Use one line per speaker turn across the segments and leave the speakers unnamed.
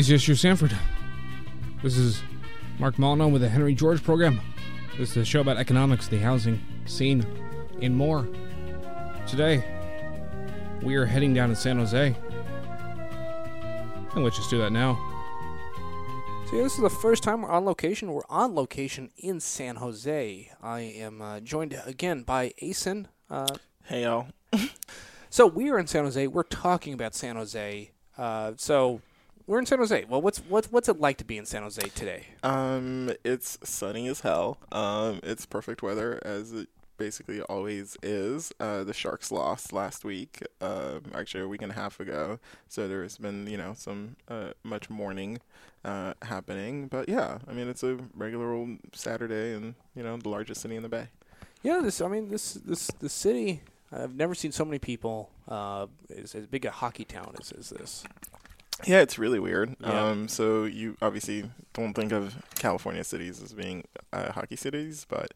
is just your Sanford. This is Mark Mollineaux with the Henry George program. This is a show about economics, the housing scene, and more. Today, we are heading down to San Jose. And let's just do that now.
So yeah, this is the first time we're on location. We're on location in San Jose. I am uh, joined again by Asn. Uh,
Hey y'all.
so we are in San Jose. We're talking about San Jose. Uh, so we're in San Jose. Well, what's what's what's it like to be in San Jose today?
Um, it's sunny as hell. Um, it's perfect weather as it basically always is. Uh, the Sharks lost last week, um, actually a week and a half ago. So there's been you know some uh, much mourning uh, happening. But yeah, I mean it's a regular old Saturday, and you know the largest city in the Bay.
Yeah, this. I mean, this this the city. I've never seen so many people. Uh, as, as big a hockey town as, as this.
Yeah, it's really weird.
Yeah.
Um, so you obviously don't think of California cities as being uh, hockey cities, but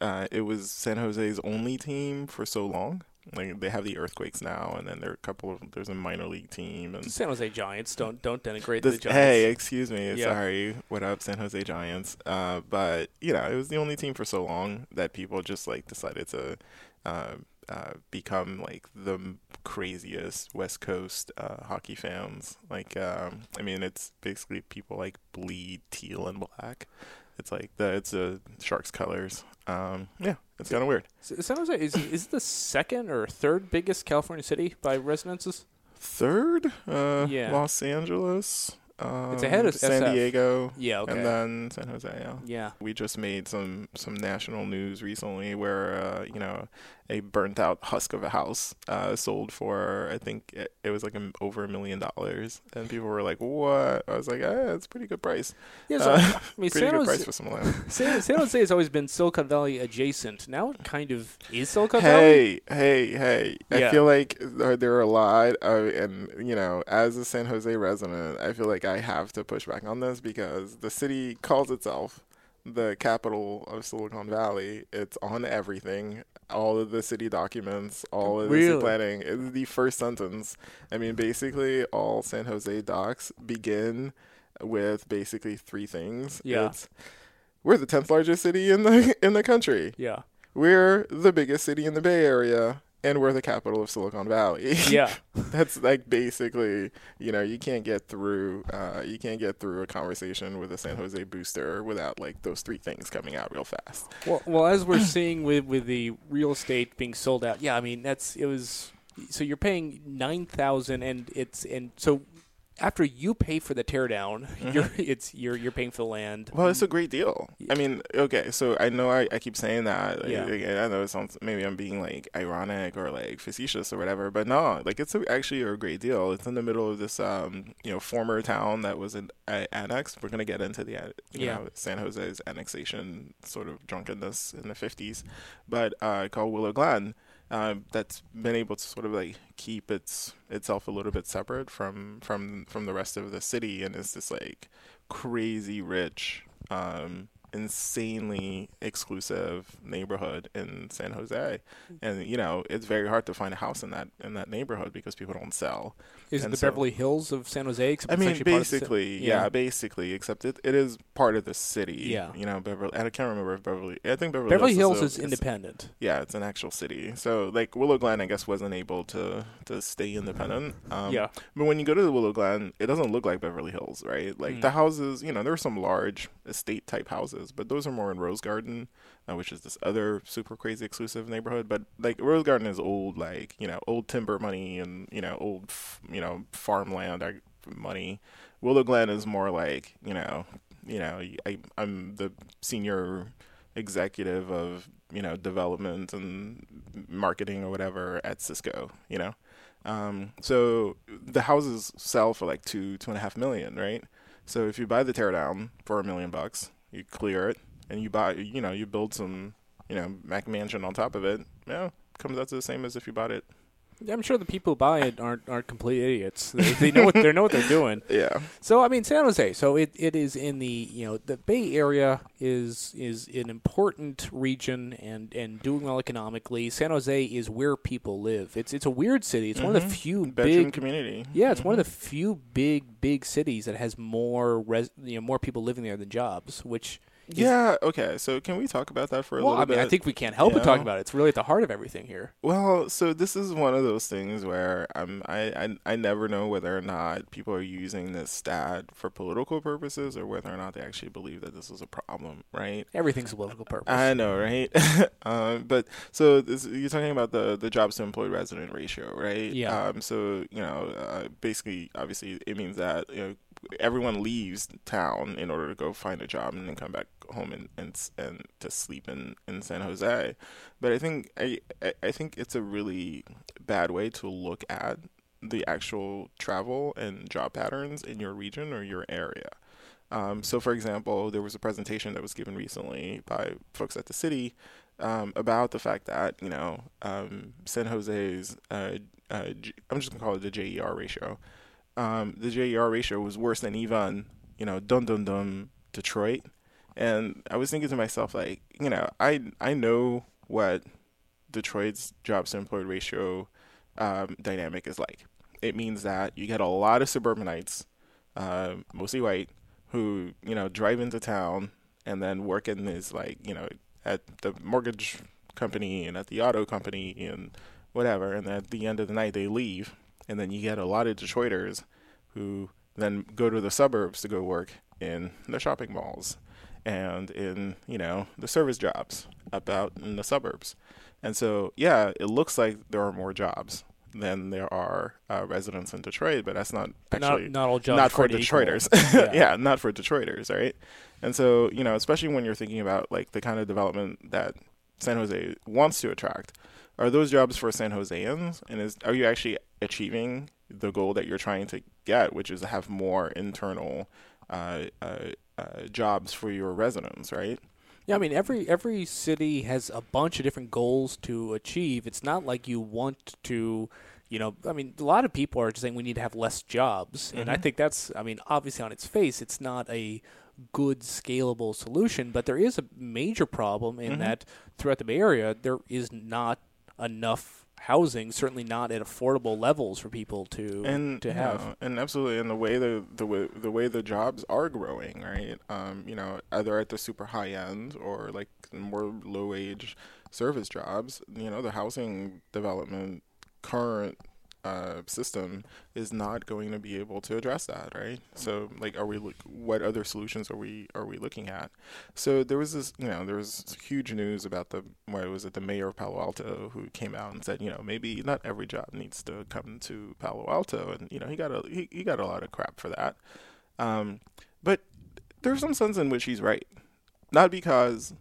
uh, it was San Jose's only team for so long. Like they have the Earthquakes now, and then there are a couple of there's a minor league team and.
San Jose Giants. Don't don't denigrate
This,
the Giants.
hey, excuse me.
Yeah.
Sorry. What up, San Jose Giants? Uh, but you know, it was the only team for so long that people just like decided to uh, uh, become like the craziest West Coast uh, hockey fans. Like, um, I mean, it's basically people like bleed teal and black. It's like the it's a Sharks colors. Um, yeah, it's kind of weird.
S- San Jose is is it the second or third biggest California city by residences.
Third, uh,
Yeah.
Los Angeles. Um,
It's ahead of
San
SF.
Diego.
Yeah. Okay.
And then San Jose, yeah.
yeah.
We just made some some national news recently where uh, you know a burnt out husk of a house uh, sold for I think it, it was like a, over a million dollars, and people were like, "What?" I was like, "Ah, it's a pretty good price.
Yeah. So,
Uh,
I mean,
pretty
San
good
Jose,
price for some land."
San, San Jose has always been Silicon Valley adjacent. Now it kind of is Silicon Valley.
Hey, hey, hey!
Yeah.
I feel like there there are a lot, of, and you know, as a San Jose resident, I feel like I have to push back on this because the city calls itself the capital of Silicon Valley. It's on everything, all of the city documents, all of the
Really?
city planning. It's the first sentence. I mean, basically, all San Jose docs begin with basically three things.
Yeah.
It's, we're the tenth largest city in the in the country.
Yeah.
We're the biggest city in the Bay Area, and we're the capital of Silicon Valley.
Yeah.
That's like basically, you know, you can't get through, uh, you can't get through a conversation with a San Jose booster without like those three things coming out real fast.
Well, well, as we're seeing with with the real estate being sold out, yeah, I mean that's it was. So you're paying nine thousand, and it's and so after you pay for the teardown, you're it's you're you're paying for the land.
Well, it's a great deal. I mean, okay, so I know I, I keep saying that. Like,
Yeah.
like, I know it sounds maybe I'm being like ironic or like facetious or whatever, but no, like it's a, actually a great deal. It's in the middle of this, um, you know, former town that was an uh, annexed. We're gonna get into the, uh, you
Yeah.
know, San Jose's annexation sort of drunkenness in the '50s, but uh, called Willow Glen. Uh, that's been able to sort of like keep its itself a little bit separate from from from the rest of the city, and is this like crazy rich, um, insanely exclusive neighborhood in San Jose, and you know it's very hard to find a house in that in that neighborhood because people don't sell.
Is it the
so-
Beverly Hills of San Jose? Except
I mean,
of the
basically, yeah. basically, except it, it is part of the city.
Yeah.
you know, Beverly. I can't remember if Beverly. I think Beverly,
Beverly Hills
a-
is independent.
yeah, it's an actual city. So like Willow Glen, I guess wasn't able to to stay independent. Um,
yeah,
But when you go to the Willow Glen, it doesn't look like Beverly Hills, right? Like
Mm.
the houses, you know, there are some large estate type houses, but those are more in Rose Garden, uh, which is this other super crazy exclusive neighborhood. But like Rose Garden is old, like you know, old timber money and you know, old you know farmland money. Willow Glen is more like you know, you know, I, I'm the senior executive of you know development and marketing or whatever at Cisco, you know. Um, so the houses sell for like two, two and a half million, right? So if you buy the teardown for a million bucks, you clear it, and you buy, you know, you build some, you know, McMansion on top of it. Yeah, comes out to the same as if you bought it
I'm sure the people who buy it aren't aren't complete idiots. They, they know what they know what they're doing.
Yeah.
So I mean, San Jose. So it, it is in the you know the Bay Area is is an important region and, and doing well economically. San Jose is where people live. It's it's a weird city. It's one of the mm-hmm. few
Bedroom
big
community.
yeah. It's one of the mm-hmm. few big big cities that has more res, you know more people living there than jobs. Which is-
Yeah. Okay. So can we talk about that for a
well,
little
I mean,
bit?
I think we can't help but talk about it. It's really at the heart of everything here.
Well, so this is one of those things where um, I, I I never know whether or not people are using this stat for political purposes or whether or not they actually believe that this is a problem, right?
Everything's a political purpose.
I know, right? um, but so this, you're talking about the the jobs to employed resident ratio, right?
Yeah.
Um, so you know, uh, basically, obviously, it means that you know everyone leaves town in order to go find a job and then come back home and and, and to sleep in, in San Jose. But I think I I- think it's a really bad way to look at the actual travel and job patterns in your region or your area. Um, so, for example, there was a presentation that was given recently by folks at the city um, about the fact that you know um, San Jose's uh, uh, G- I'm just gonna call it the JER ratio. Um, the JER ratio was worse than even you know dum dum dum Detroit, and I was thinking to myself like you know I I know what Detroit's jobs to employed ratio um, dynamic is like. It means that you get a lot of suburbanites, uh, mostly white, who you know drive into town and then work in this like you know at the mortgage company and at the auto company and whatever, and at the end of the night they leave, and then you get a lot of Detroiters who then go to the suburbs to go work in the shopping malls and in you know the service jobs up out in the suburbs, and so yeah, it looks like there are more jobs than there are uh, residents in Detroit, but that's not actually
not not all jobs
not for. Detroiters. yeah. not for Detroiters, right? And so, you know, especially when you're thinking about like the kind of development that San Jose wants to attract, are those jobs for San Joseans? And is are you actually achieving the goal that you're trying to get, which is to have more internal uh, uh, uh, jobs for your residents, right?
Yeah, I mean every every city has a bunch of different goals to achieve. It's not like you want to, you know, I mean a lot of people are saying we need to have less jobs, and I
Mhm.
think that's I mean obviously on its face it's not a good scalable solution, but there is a major problem in
Mhm.
that throughout the Bay Area there is not enough housing, certainly not at affordable levels for people to
and
to have.
know, and absolutely and the way the the way the way the jobs are growing right um you know either at the super high end or like more low wage service jobs you know the housing development current uh, system is not going to be able to address that, right? So, like, are we look, what other solutions are we are we looking at? So there was this, you know, there was huge news about the what was it, the mayor of Palo Alto who came out and said, you know, maybe not every job needs to come to Palo Alto, and you know, he got a he, he got a lot of crap for that. Um, but there's some sense in which he's right, not because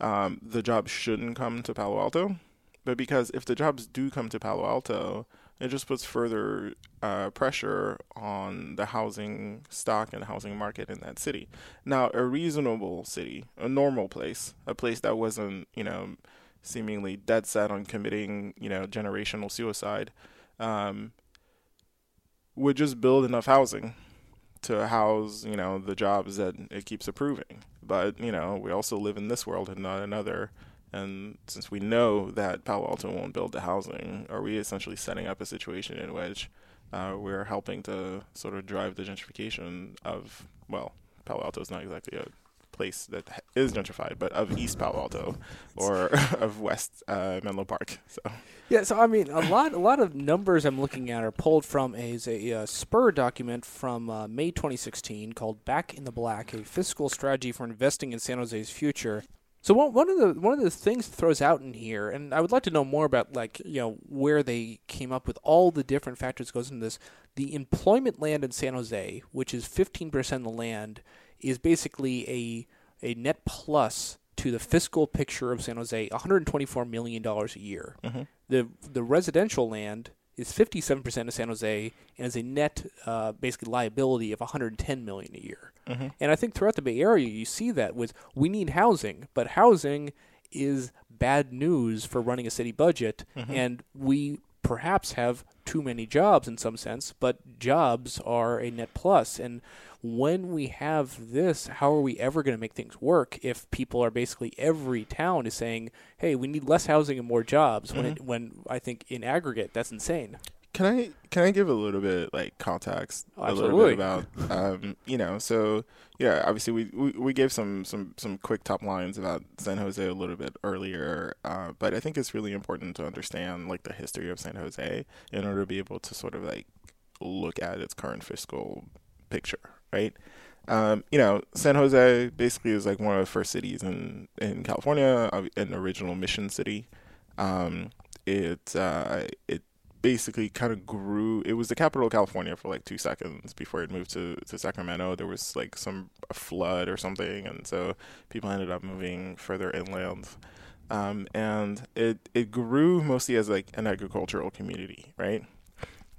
um, the jobs shouldn't come to Palo Alto, but because if the jobs do come to Palo Alto, it just puts further uh, pressure on the housing stock and housing market in that city. Now, a reasonable city, a normal place, a place that wasn't, you know, seemingly dead set on committing, you know, generational suicide, um, would just build enough housing to house, you know, the jobs that it keeps approving. But, you know, we also live in this world and not another. And since we know that Palo Alto won't build the housing, are we essentially setting up a situation in which uh, we're helping to sort of drive the gentrification of, well, Palo Alto is not exactly a place that is gentrified, but of East Palo Alto or of West uh, Menlo Park. So,
Yeah, so I mean, a lot, a lot of numbers I'm looking at are pulled from a, a, uh SPUR document from uh, May 2016 called "Back in the Black: A Fiscal Strategy for Investing in San Jose's Future." So one, one of the one of the things throws out in here, and I would like to know more about like you know where they came up with all the different factors goes into this. The employment land in San Jose, which is 15% of the land, is basically a a net plus to the fiscal picture of San Jose, 124 million dollars a year the the residential land is 57% of San Jose and is a net uh, basically liability of 110 million a year. Mm-hmm. And I think throughout the Bay Area you see that with we need housing, but housing is bad news for running a city budget mm-hmm. and we perhaps have too many jobs in some sense, but jobs are a net plus. And when we have this, how are we ever going to make things work if people are basically every town is saying, "Hey, we need less housing and more jobs"? When mm-hmm. it, when I think in aggregate, that's insane.
Can I can I give a little bit like context a little bit about um, you know so yeah obviously we, we we gave some some some quick top lines about San Jose a little bit earlier uh, but I think it's really important to understand like the history of San Jose in order to be able to sort of like look at its current fiscal picture right? Um, you know San Jose basically is like one of the first cities in in California an original mission city. Um, it uh, it basically kind of grew. It was the capital of California for like two seconds before it moved to, to Sacramento. There was like some a flood or something, and so people ended up moving further inland. Um, and it it grew mostly as like an agricultural community, right?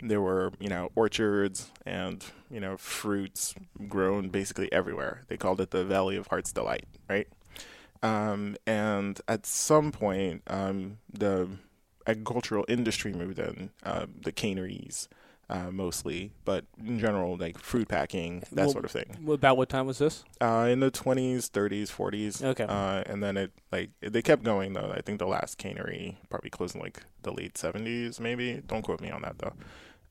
There were you know orchards and you know fruits grown basically everywhere. They called it the Valley of Heart's Delight, right? Um, and at some point, um, the agricultural industry moved than uh, the canneries uh, mostly, but in general, like fruit packing, that
Well,
sort of thing.
About what time was this?
Uh, in the 20s, 30s, 40s.
Okay.
Uh, and then it, like, they kept going, though. I think the last cannery probably closed in, like, the late 70s, maybe. Don't quote me on that, though.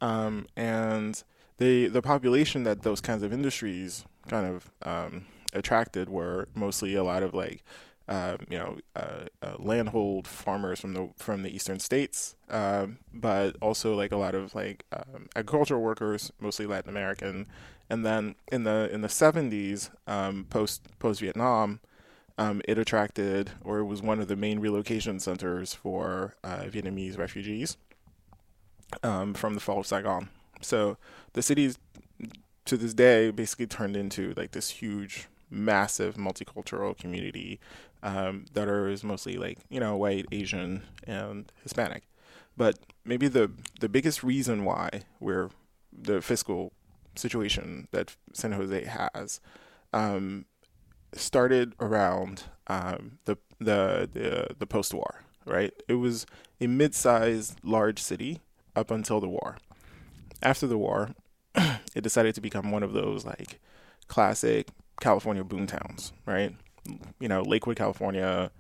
Um, and the, the population that those kinds of industries kind of um, attracted were mostly a lot of, like, um, you know, uh, uh, landhold farmers from the from the eastern states, um, but also like a lot of like um, agricultural workers, mostly Latin American, and then in the in the seventies, um, post post Vietnam, um, it attracted or it was one of the main relocation centers for uh, Vietnamese refugees um, from the fall of Saigon. So the cities to this day basically turned into like this huge massive multicultural community um, that are is mostly like you know white, Asian, and Hispanic. But maybe the the biggest reason why we're the fiscal situation that San Jose has um, started around um, the the the, the post war. Right, it was a mid-sized large city up until the war. After the war, it decided to become one of those like classic California boom towns, right? You know, Lakewood, California,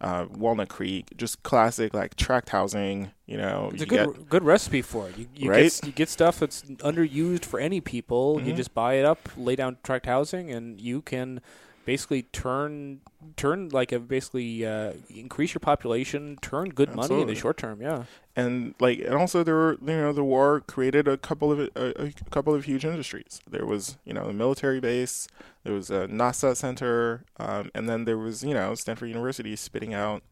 uh, Walnut Creek, just classic like tract housing. You know,
It's a good
get-
good recipe for it. You, you
Right?
get you get stuff that's underused for any people. You
Mhm.
just buy it up, lay down tract housing, and you can basically turn turn like a basically uh, increase your population, turn good money in the short term. Yeah.
and like and also there were you know the war created a couple of a, a couple of huge industries there was you know the military base there was a nasa center um, and then there was you know stanford university spitting out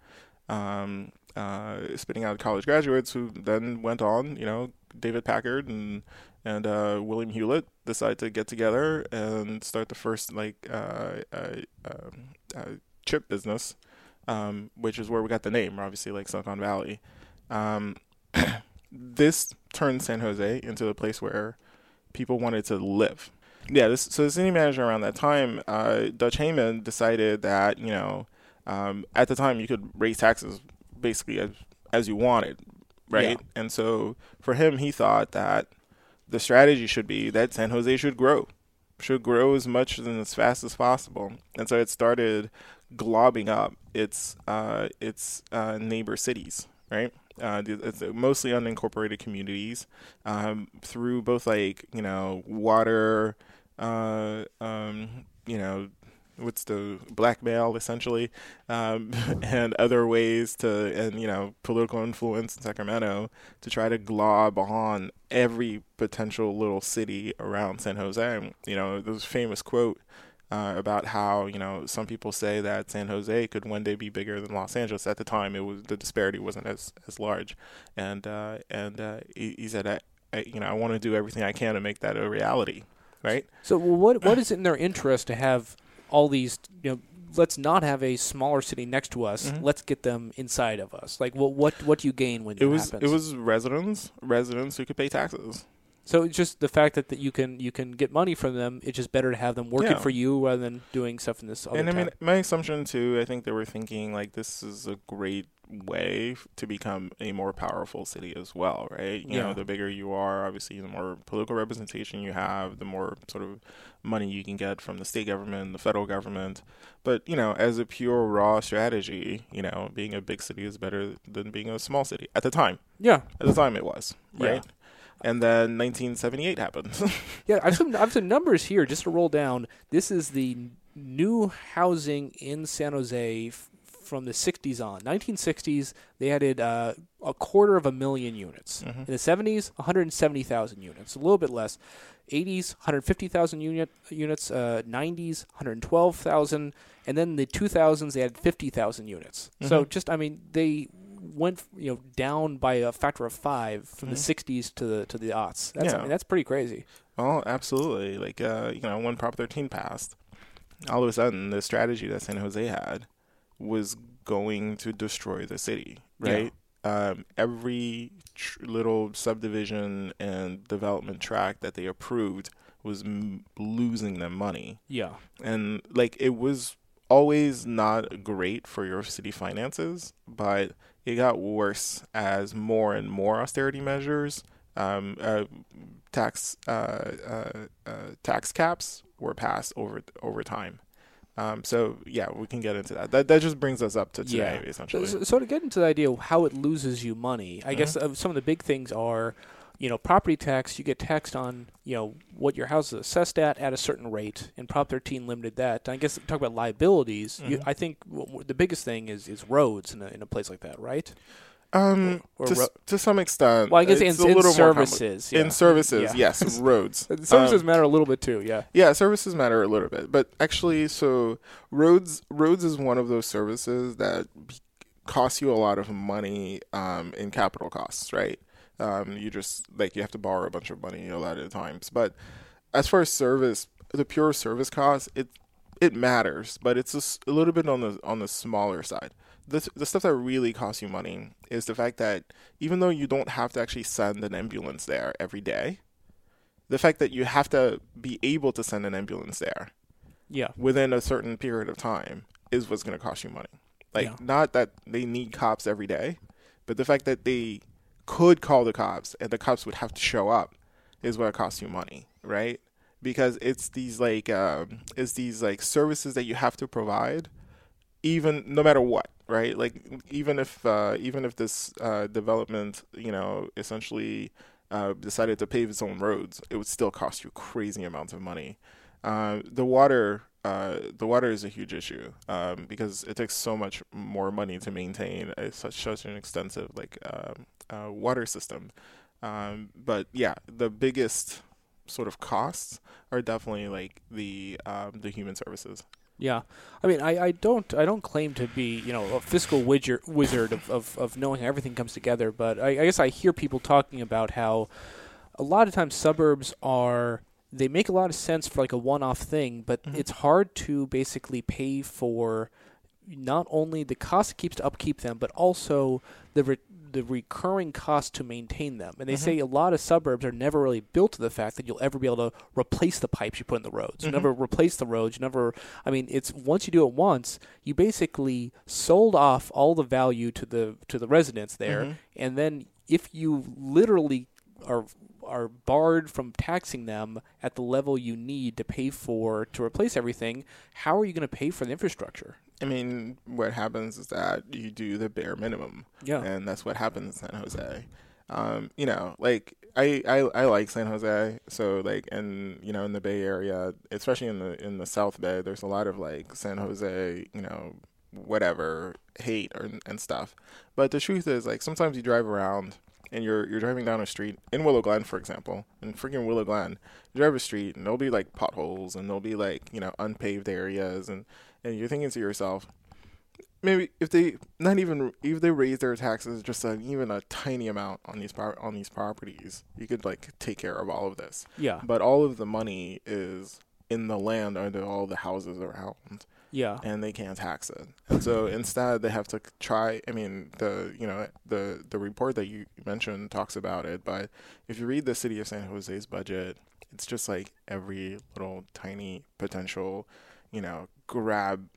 um, uh, spitting out college graduates who then went on you know david packard and and uh, william hewlett decided to get together and start the first like uh, uh, um, uh, chip business um, which is where we got the name obviously like silicon valley um, this turned San Jose into a place where people wanted to live. Yeah, this, so the city manager around that time, uh, Dutch Hamann, decided that you know, um, at the time you could raise taxes basically as as you wanted, right?
Yeah.
And so for him, he thought that the strategy should be that San Jose should grow, should grow as much and as fast as possible. And so it started globbing up its uh, its uh, neighbor cities, right? Uh, it's mostly unincorporated communities um, through both like you know water, uh, um, you know what's the blackmail essentially, um, and other ways to and you know political influence in Sacramento to try to glob on every potential little city around San Jose. You know, there's a famous quote uh, about how you know some people say that San Jose could one day be bigger than Los Angeles. At the time, it was the disparity wasn't as as large, and uh, and uh, he, he said, I, I, you know, I want to do everything I can to make that a reality, right?
So well, what what is it in their interest to have all these? You know, let's not have a smaller city next to us.
Mhm.
Let's get them inside of us. Like, what what what do you gain when
It was
happens?
it was residents residents who could pay taxes.
So it's just the fact that, that you can you can get money from them. It's just better to have them working
Yeah.
for you rather than doing stuff in this other
and I
town.
mean, my assumption too, I think they were thinking like this is a great way f- to become a more powerful city as well, right? You
Yeah.
know, the bigger you are, obviously, the more political representation you have, the more sort of money you can get from the state government, the federal government. But, you know, as a pure raw strategy, you know, being a big city is better than being a small city at the time.
Yeah,
At the time, it was,
Yeah.
And then 1978 happened.
yeah. I've some I've some numbers here just to roll down. This is the new housing in San Jose f- from the 60s on. 1960s, they added uh, a quarter of a million units.
Mhm.
In the 70s, 170,000 units, a little bit less. 80s, 150,000 unit units. Uh, 90s, 112,000, and then the 2000s they had 50,000 units. So
Mhm.
just I mean they went you know down by a factor of five from the
Mhm.
60s to the to the aughts. That's I
Yeah.
mean that's pretty crazy.
Oh, absolutely. Like, uh, you know, when Prop 13 passed, all of a sudden, the strategy that San Jose had was going to destroy the city,
Yeah.
right? Um, every tr- little subdivision and development tract that they approved was m- losing them money.
Yeah.
And, like, it was always not great for your city finances, but it got worse as more and more austerity measures um, uh, tax uh, uh, uh, tax caps were passed over over time. Um, so yeah, we can get into that. That that just brings us up to today,
Yeah.
essentially.
So, so to get into the idea of how it loses you money, I guess uh, some of the big things are, you know, property tax. You get taxed on, you know, what your house is assessed at at a certain rate, and Prop 13 limited that. I guess talk about liabilities. You,
Mhm.
I think w- w- the biggest thing is is roads in a, in a place like that, right?
Um,
or
to,
ro-
to some extent.
Well, I guess
it's
in,
a little compli-
services, yeah.
In services,
Yeah.
yes, roads.
Services
Um,
matter a little bit too. Yeah.
Yeah, services matter a little bit, but actually, so roads roads is one of those services that costs you a lot of money um, in capital costs, right? Um, you just like you have to borrow a bunch of money a lot of the times. But as far as service, the pure service cost, it it matters, but it's a little bit on the on the smaller side. The the stuff that really costs you money is the fact that even though you don't have to actually send an ambulance there every day, the fact that you have to be able to send an ambulance there
Yeah.
within a certain period of time is what's going to cost you money. Like,
Yeah.
not that they need cops every day, but the fact that they could call the cops and the cops would have to show up is what it costs you money, right? Because it's these like um, it's these like services that you have to provide, even no matter what, right? Like even if uh, even if this uh, development, you know, essentially uh, decided to pave its own roads, it would still cost you crazy amounts of money. Uh, the water, uh, the water is a huge issue um, because it takes so much more money to maintain a, such such an extensive like um, uh, water system. Um, but yeah, the biggest sort of costs are definitely like the um, the human services.
Yeah, I mean, I, I don't I don't claim to be you know a fiscal wizard wizard of, of, of knowing how everything comes together, but I, I guess I hear people talking about how a lot of times suburbs are they make a lot of sense for like a one off thing, but
Mhm.
it's hard to basically pay for not only the cost it keeps to upkeep them, but also the re- the recurring cost to maintain them. And they
Mhm.
say a lot of suburbs are never really built to the fact that you'll ever be able to replace the pipes you put in the roads. You
Mhm.
never replace the roads. You never. I mean, it's once you do it once, you basically sold off all the value to the to the residents there,
Mhm.
and then if you literally are are barred from taxing them at the level you need to pay for to replace everything, how are you going to pay for the infrastructure?
I mean, what happens is that you do the bare minimum.
Yeah.
and that's what happens in San Jose. Um, you know, like I, I I like San Jose, so like and you know in the Bay Area, especially in the in the South Bay, there's a lot of like San Jose, you know, whatever hate or, and stuff. But the truth is, like sometimes you drive around and you're you're driving down a street in Willow Glen, for example, in freaking Willow Glen, you drive a street and there'll be like potholes and there'll be like you know unpaved areas and and you're thinking to yourself, maybe if they not even if they raise their taxes just an even a tiny amount on these par- on these properties, you could like take care of all of this.
Yeah.
But all of the money is in the land under all the houses around,
Yeah.
and they can't tax it. And so instead, they have to try. I mean, the you know the the report that you mentioned talks about it, but if you read the city of San Jose's budget, it's just like every little tiny potential, you know, grab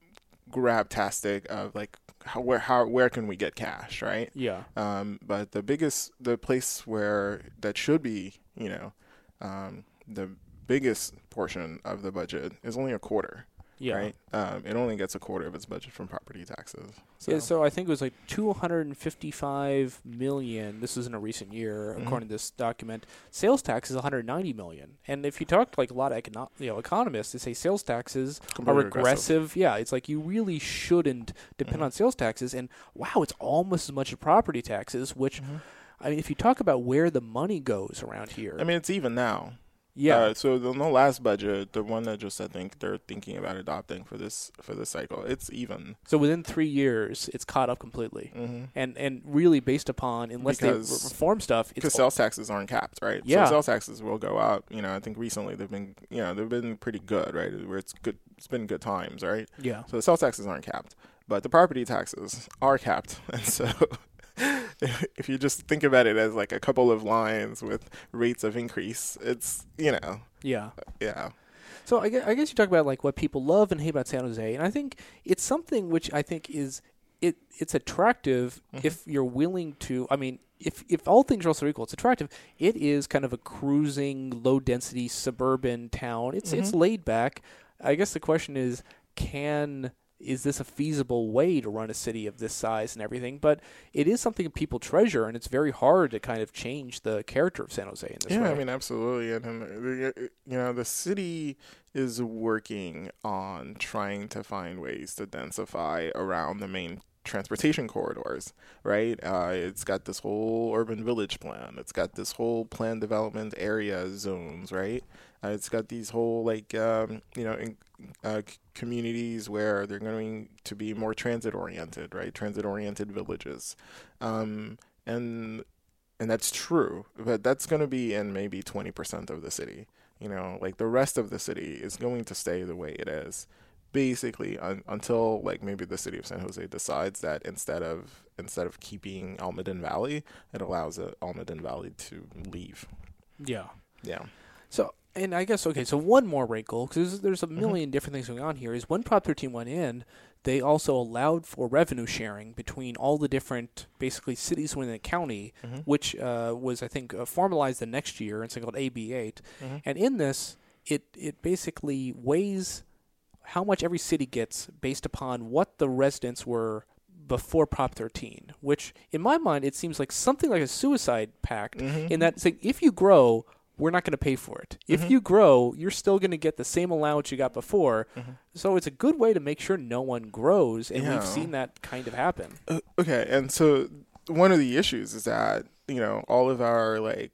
grab tastic of like how where how where can we get cash, right?
Yeah.
Um, but the biggest, the place where that should be, you know, um, the biggest portion of the budget is only a quarter,
Yeah.
right? Um, it only gets a quarter of its budget from property taxes. So,
Yeah, so I think it was like 255 million. This is in a recent year,
Mhm.
according to this document. Sales tax is 190 million. And if you talk to like a lot of econo- you know economists, they say sales taxes are
completely
regressive. Yeah, it's like you really shouldn't depend
Mhm.
on sales taxes. And wow, it's almost as much as property taxes. Which
Mhm.
I mean, if you talk about where the money goes around here,
I mean, it's even now.
Yeah,
Uh, so the, the last budget, the one that just I think they're thinking about adopting for this for this cycle, it's even.
so within three years, it's caught up completely.
Mm-hmm.
And and really based upon unless they
Because-
re- reform stuff,
Because
it's
sales taxes aren't capped, right?
Yeah.
So sales taxes will go up. You know, I think recently they've been, you know, they've been pretty good, right? Where it's good, it's been good times, right?
yeah.
So the sales taxes aren't capped, but the property taxes are capped, and so if you just think about it as like a couple of lines with rates of increase, it's you know,
Yeah.
yeah,
So I guess, I guess you talk about like what people love and hate about San Jose, and I think it's something which I think is it it's attractive
Mhm.
if you're willing to. I mean, if if all things are also equal, it's attractive. It is kind of a cruising, low density suburban town. It's it's
Mhm.
laid back. I guess the question is, can is this a feasible way to run a city of this size and everything? But it is something people treasure, and it's very hard to kind of change the character of San Jose in this
yeah.
way.
I mean, absolutely, and, and uh, you know, the city is working on trying to find ways to densify around the main transportation corridors, right? Uh, it's got this whole urban village plan. It's got this whole plan development area zones, right? Uh, it's got these whole like um, you know in, uh, communities where they're going to be more transit oriented, right? Transit oriented villages, um, and and that's true, but that's going to be in maybe twenty percent of the city. You know, like the rest of the city is going to stay the way it is basically un- until like maybe the city of San Jose decides that instead of instead of keeping Almaden Valley, it allows uh, Almaden Valley to leave.
yeah.
Yeah.
So, and I guess okay. So one more wrinkle because there's, there's a
Mhm.
1000000 different things going on here. Is when Prop 13 went in, they also allowed for revenue sharing between all the different basically cities within the county,
Mm-hmm.
which uh, was I think uh, formalized the next year. And it's called AB8,
Mm-hmm.
and in this, it it basically weighs how much every city gets based upon what the residents were before Prop 13. Which, in my mind, it seems like something like a suicide pact
Mm-hmm.
in that like if you grow, we're not going to pay for it. If
Mhm.
you grow, you're still going to get the same allowance you got before.
Mhm.
So it's a good way to make sure no one grows, and
Yeah.
we've seen that kind of happen.
Uh, okay, and so one of the issues is that you know all of our like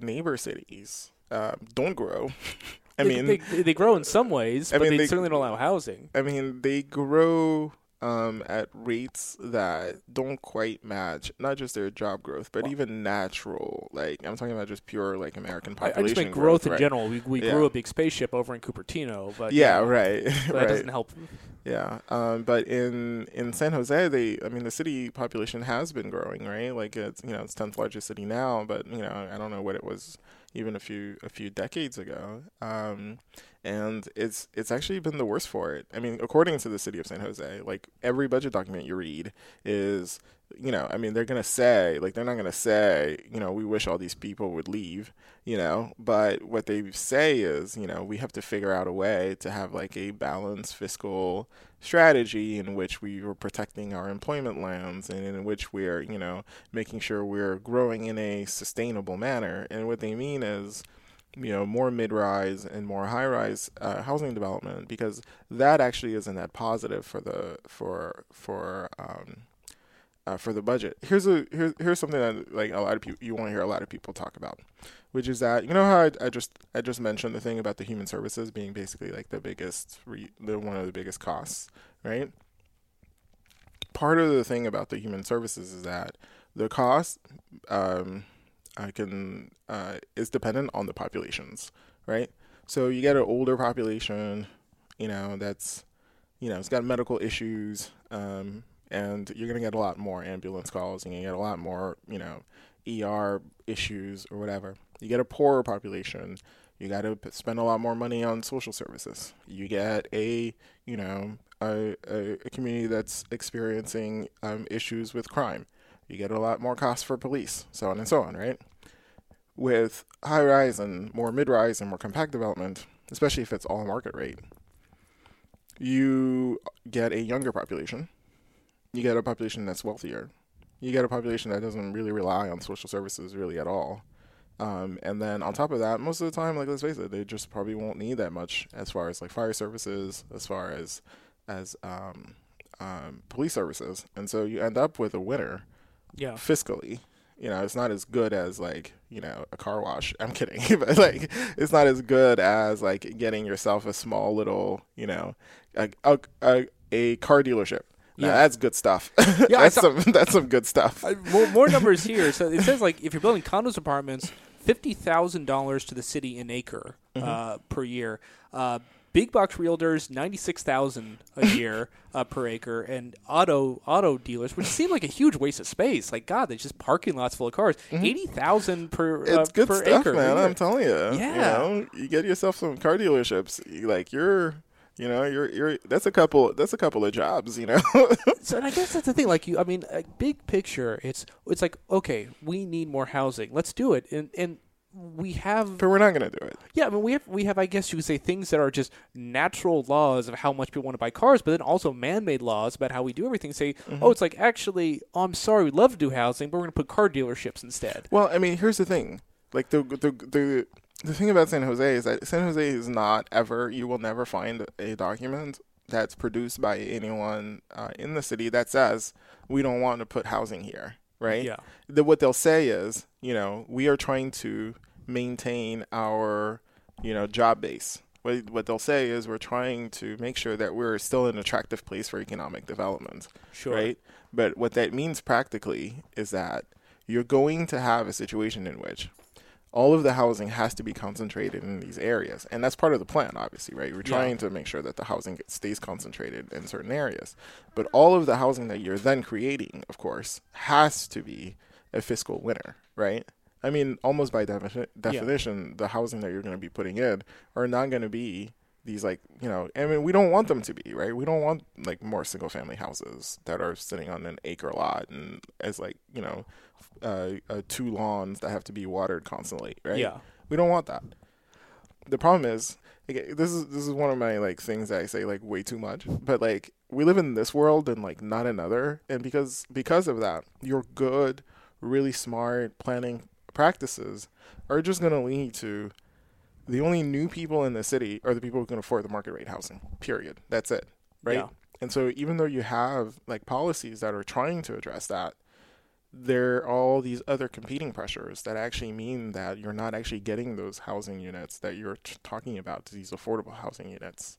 neighbor cities uh, don't grow. I
They-
mean,
they, they, grow in some ways,
I
but
mean,
they,
they-
certainly don't allow housing.
I mean, they grow um, at rates that don't quite match not just their job growth, but
Well-
even natural. Like I'm talking about just pure like American
I, I
population
just mean growth, in
right?
general. We, we
Yeah.
grew a big spaceship over in Cupertino, but
Yeah,
you know,
right,
that
right.
doesn't help.
Yeah, um, but in in San Jose, they I mean the city population has been growing, right? Like it's you know it's tenth largest city now, but you know I don't know what it was even a few a few decades ago, um, and it's it's actually been the worst for it. I mean, according to the city of San Jose, like every budget document you read is you know I mean they're gonna say like they're not gonna say you know we wish all these people would leave, you know, but what they say is you know we have to figure out a way to have like a balanced fiscal strategy in which we are protecting our employment lands and in which we're, you know, making sure we're growing in a sustainable manner. And what they mean is, you know, more mid-rise and more high-rise uh, housing development because that actually is a net positive for the for for um, uh, for the budget. Here's a here's here's something that like a lot of people you want to hear a lot of people talk about, which is that you know how I, I just I just mentioned the thing about the human services being basically like the biggest re, the one of the biggest costs, right? Part of the thing about the human services is that the cost um, I can uh, is dependent on the populations, right? So you get an older population, you know, that's you know, it's got medical issues, um, and you're gonna get a lot more ambulance calls. You're gonna get a lot more, you know, ER issues or whatever. You get a poorer population, You got to spend a lot more money on social services. You get a, you know, a, a, a community that's experiencing um, issues with crime. You get a lot more costs for police, so on and so on, right? With high rise and more mid rise and more compact development, especially if it's all market rate, you get a younger population. You get a population that's wealthier. You get a population that doesn't really rely on social services really at all. Um, and then on top of that, most of the time, like let's face it, they just probably won't need that much as far as like fire services, as far as as um, um, police services, and so you end up with a winner
Yeah.
fiscally. You know, it's not as good as like you know a car wash. I'm kidding, but like it's not as good as like getting yourself a small little you know a a, a, a car dealership. Now,
Yeah.
that's good stuff.
Yeah,
that's some that's some good stuff.
Uh, more, more numbers here. So it says like if you're building condos, apartments, fifty thousand dollars to the city an acre
Mm-hmm.
uh, per year. Uh, big box realtors ninety six thousand a year uh, per acre, and auto auto dealers, which seem like a huge waste of space. Like God, they just parking lots full of cars. Eighty thousand per
Mm-hmm. It's
uh,
good
per
stuff,
acre.
man. I'm telling you.
Yeah.
You know, you get yourself some car dealerships. You, like you're, you know, you're you're. That's a couple. That's a couple of jobs. You know.
So and I guess that's the thing. Like you, I mean, like, big picture, it's it's like okay, we need more housing. Let's do it, and and we have
but we're not gonna do it.
Yeah, I mean, we have we have, I guess you could say, things that are just natural laws of how much people want to buy cars, but then also man-made laws about how we do everything. Say,
Mm-hmm.
oh, it's like actually, oh, I'm sorry, we'd love to do housing, but we're going to put car dealerships instead.
Well, I mean, here's the thing. Like the the the the thing about San Jose is that San Jose is not ever. You will never find a document that's produced by anyone uh, in the city that says we don't want to put housing here. Right.
Yeah.
the, what they'll say is, you know, we are trying to maintain our, you know, job base. What, what they'll say is we're trying to make sure that we're still an attractive place for economic development,
Sure.
right? But what that means practically is that you're going to have a situation in which all of the housing has to be concentrated in these areas. And that's part of the plan, obviously, right? We're
Yeah.
trying to make sure that the housing stays concentrated in certain areas. But all of the housing that you're then creating, of course, has to be a fiscal winner, right? I mean, almost by defi- definition, the housing that you're going to be putting in are not going to be these like you know i mean we don't want them to be right? We don't want like more single family houses that are sitting on an acre lot and as like you know uh, uh two lawns that have to be watered constantly right?
Yeah.
we don't want that. The problem is like, this is this is one of my like things that i say like way too much but like we live in this world and like not another and because because of that your good really smart planning practices are just going to lead to the only new people in the city are the people who can afford the market rate housing. Period. That's it. Right.
Yeah.
And so even though you have like policies that are trying to address that, there are all these other competing pressures that actually mean that you're not actually getting those housing units that you're t- talking about, these affordable housing units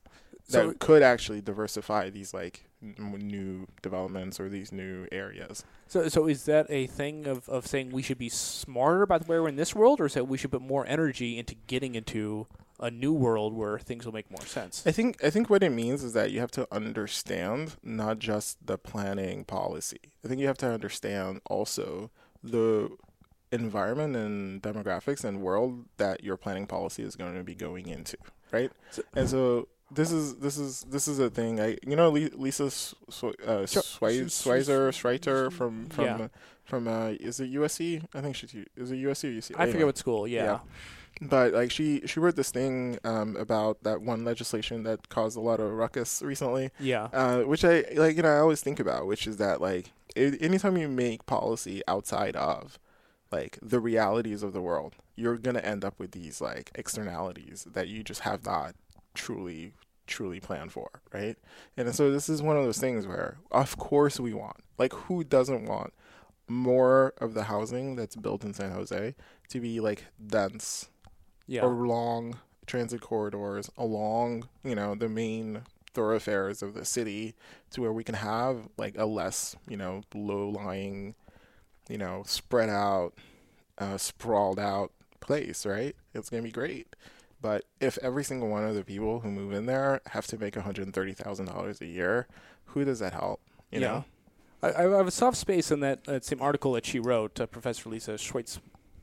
that
So-
could actually diversify these like new developments or these new areas.
So, so is that a thing of, of saying we should be smarter about where we're in this world, or is that we should put more energy into getting into a new world where things will make more sense?
I think I think what it means is that you have to understand not just the planning policy. I think you have to understand also the environment and demographics and world that your planning policy is going to be going into, right?
So-
and so this is this is this is a thing. I you know Li- Lisa Sw- uh,
Sure.
Schwei- Schweitzer Schreiter from from
Yeah.
from uh, is it USC? I think she's is it USC or UC?
I
Anyway
forget what school. Yeah.
Yeah. but like she she wrote this thing um, about that one legislation that caused a lot of ruckus recently
Yeah.
uh, which i like you know i always think about which is that like a- anytime you make policy outside of like the realities of the world you're gonna end up with these like externalities that you just have not truly truly planned for right and so this is one of those things where of course we want like who doesn't want more of the housing that's built in san jose to be like dense
Yeah.
along transit corridors, along you know the main thoroughfares of the city, to where we can have like a less you know low lying, you know spread out, uh, sprawled out place. Right? It's gonna be great. But if every single one of the people who move in there have to make one hundred thirty thousand dollars a year, who does that help? You
Yeah.
know.
I, I have a soft space in that, that same article that she wrote, uh, Professor Lisa Schweitz,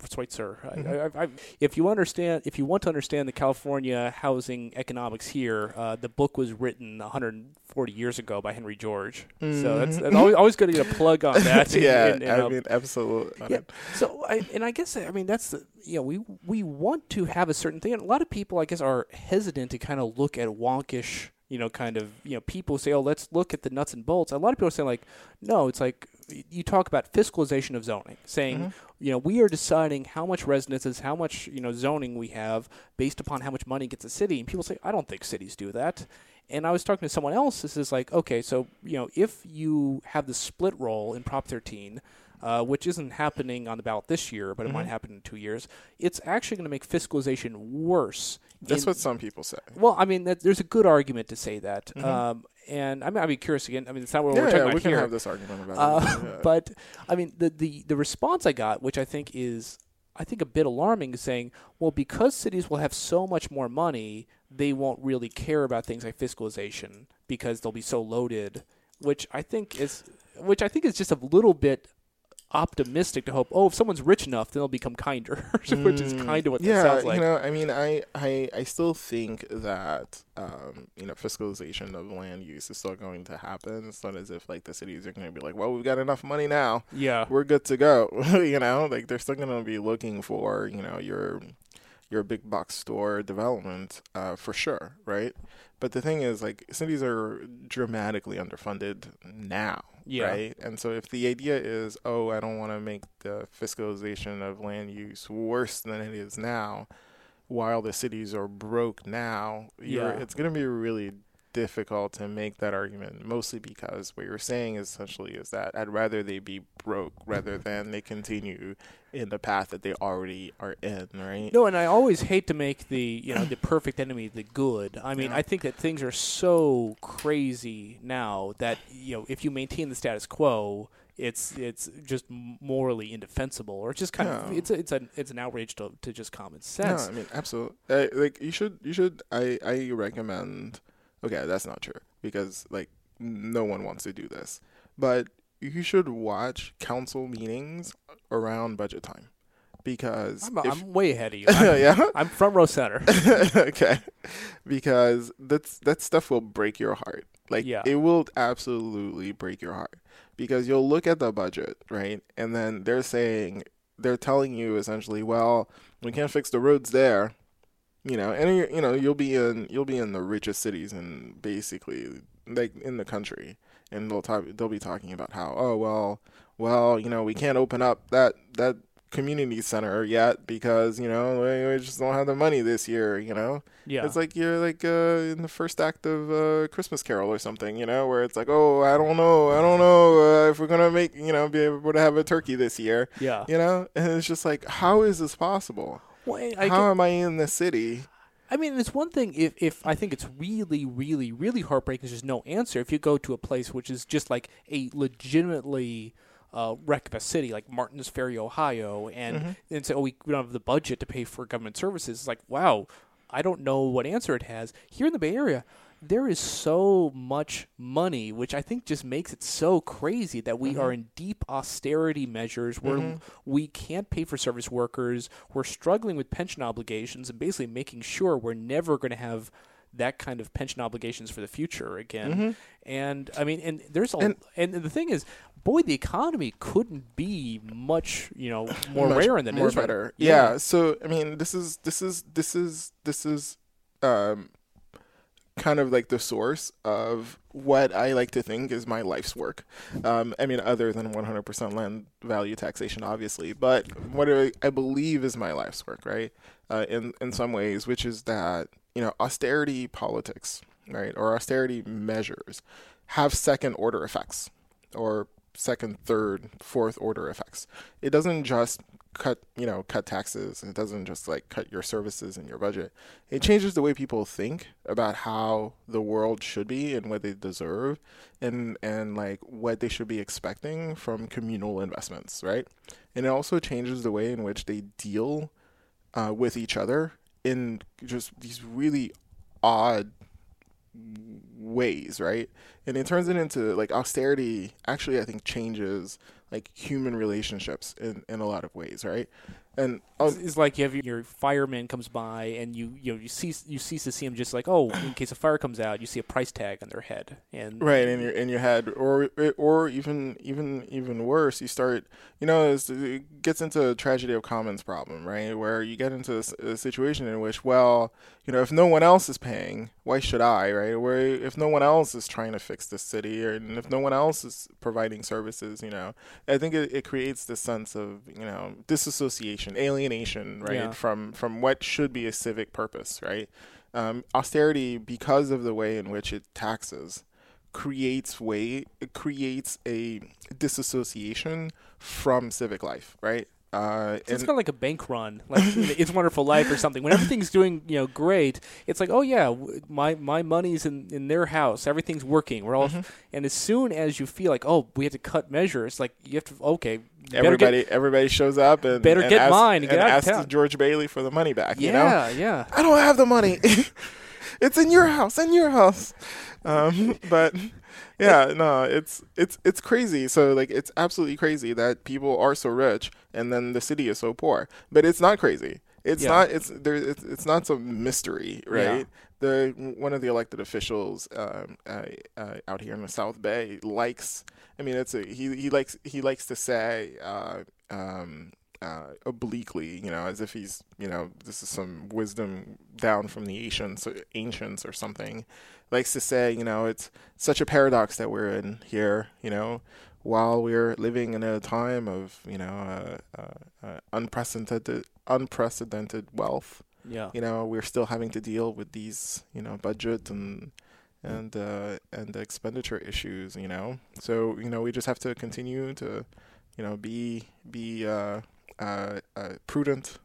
Schweitzer.
Mhm.
I, I, I, if you understand, if you want to understand the California housing economics here, uh, the book was written 140 years ago by Henry George. So that's,
Mhm.
that's always, always going to get a plug on that. in-
yeah,
in- in
I
a-
mean, absolutely.
Yeah. So, I, and I guess I mean that's the you know we we want to have a certain thing, and a lot of people I guess are hesitant to kind of look at wonkish, you know, kind of you know people say, oh, let's look at the nuts and bolts. A lot of people are saying like, no, it's like you talk about fiscalization of zoning, saying
Mhm.
you know we are deciding how much residences, how much you know zoning we have based upon how much money gets a city, and people say, I don't think cities do that. And I was talking to someone else. This is like, okay, so you know, if you have the split roll in Prop 13, uh, which isn't happening on the ballot this year, but it might
Mhm.
happen in two years, it's actually going to make fiscalization worse.
That's
in-
what some people say.
Well, I mean, that, there's a good argument to say that.
Mhm.
Um, and I mean, I'd be curious again. I mean, it's not what
yeah,
we're talking
yeah,
about
we can
here.
have this argument about
Uh,
it. yeah.
But I mean, the, the the response I got, which I think is, I think a bit alarming, is saying, well, because cities will have so much more money, they won't really care about things like fiscalization because they'll be so loaded. Which I think is, which I think is just a little bit optimistic to hope. Oh, if someone's rich enough, then they'll become kinder, which is
Mm,
kind of what
yeah,
that sounds like.
you know, I mean, I, I, I still think that um, you know, fiscalization of land use is still going to happen. It's not as if like the cities are going to be like, well, we've got enough money now,
yeah,
we're good to go. you know, like they're still going to be looking for you know your your big box store development uh, for sure, right? But the thing is, like, cities are dramatically underfunded now,
Yeah.
right? And so, if the idea is, oh, I don't want to make the fiscalization of land use worse than it is now, while the cities are broke now, you're,
Yeah.
it's going to be really difficult to make that argument. Mostly because what you're saying essentially is that I'd rather they be broke rather than they continue in the path that they already are in, right?
No, and I always hate to make the you know the perfect enemy the good. I mean,
Yeah.
I think that things are so crazy now that you know if you maintain the status quo, it's it's just morally indefensible, or it's just kind of
No.
it's a, it's an it's an outrage to, to just common
No,
sense.
I mean absolutely. Uh, like you should, you should. I I recommend. Okay, that's not true because like no one wants to do this, but you should watch council meetings around budget time because
I'm,
if,
I'm way ahead of you. I'm,
yeah?
I'm front row center.
okay. Because that's that stuff will break your heart. Like
Yeah.
it will absolutely break your heart. Because you'll look at the budget right? And then they're saying they're telling you essentially well we can't fix the roads there you know and you you know you'll be in you'll be in the richest cities and basically like in the country. And they'll talk they'll be talking about how oh well well you know we can't open up that that community center yet because you know we, we just don't have the money this year you know?
Yeah,
it's like you're like uh, in the first act of uh, Christmas Carol or something, you know, where it's like, oh, I don't know, I don't know uh, if we're gonna make, you know, be able to have a turkey this year,
yeah.
you know, and it's just like, how is this possible?
Well, I,
how
get-
am I in the city?
I mean, it's one thing if, if I think it's really, really, really heartbreaking. There's just no answer. If you go to a place which is just like a legitimately uh, wreck of a city, like Martins Ferry, Ohio, and
Mhm.
and say, oh, we don't have the budget to pay for government services. It's like, wow, I don't know what answer it has. Here in the Bay Area, there is so much money, which I think just makes it so crazy that we
Mhm.
are in deep austerity measures where
Mhm.
we can't pay for service workers. We're struggling with pension obligations and basically making sure we're never going to have that kind of pension obligations for the future again.
Mhm.
And I mean, and there's a
And-
and, the thing is, boy, the economy couldn't be much you know more
Much
rare than it
more
is right-
better.
Yeah.
Yeah. So I mean, this is this is this is this is um kind of like the source of what I like to think is my life's work. Um, I mean, other than 100% land value taxation, obviously, but what I, believe is my life's work, right? Uh, in in some ways, which is that you know austerity politics, right, or austerity measures have second order effects, or second, third, fourth order effects. It doesn't just cut, you know, cut taxes. and It doesn't just like cut your services and your budget. It changes the way people think about how the world should be and what they deserve and and like what they should be expecting from communal investments, right? And it also changes the way in which they deal uh, with each other in just these really odd ways, right? And it turns it into like austerity actually I think changes like human relationships in, in a lot of ways, right? And oh,
It's, um, it's like you have your fireman comes by and you you know you cease you cease to see him just like oh in case a fire comes out you see a price tag on their head and
right in your in your head, or or even even even worse, you start you know it's, it gets into a tragedy of commons problem, right? Where you get into a situation in which, well, you know, if no one else is paying, why should I, right? Where if no one else is trying to fix the city, or and if no one else is providing services, you know, I think it, it creates this sense of you know disassociation, alienation, right,
Yeah.
from from what should be a civic purpose, right? Um, austerity, because of the way in which it taxes, creates way it creates a disassociation from civic life, right? Uh,
So it's kind of like a bank run, like It's Wonderful Life or something. When everything's doing, you know, great, it's like, oh yeah, my my money's in, in their house, everything's working. We're all,
Mm-hmm.
and as soon as you feel like, oh, we have to cut measures, like you have to, okay,
everybody
get,
everybody shows up and
better
and
get
asks,
mine and get
asks
town.
George Bailey for the money back.
yeah,
You know,
yeah,
I don't have the money. it's in your house, in your house. Um, but yeah, no, it's it's it's crazy. So like, it's absolutely crazy that people are so rich and then the city is so poor. But it's not crazy. It's
Yeah.
not. It's there. It's, it's not some mystery, right?
Yeah.
The one of the elected officials um, uh, uh, out here in the South Bay likes. I mean, it's a he. He likes he likes to say. Uh, um, uh, obliquely, you know, as if he's, you know, this is some wisdom down from the ancients, ancients or something. Likes to say, you know, it's such a paradox that we're in here, you know, while we're living in a time of, you know, uh, uh, uh, unprecedented, unprecedented wealth.
yeah.
You know, we're still having to deal with these, you know, budget and and uh, and expenditure issues. You know, so you know we just have to continue to, you know, be be uh, prudent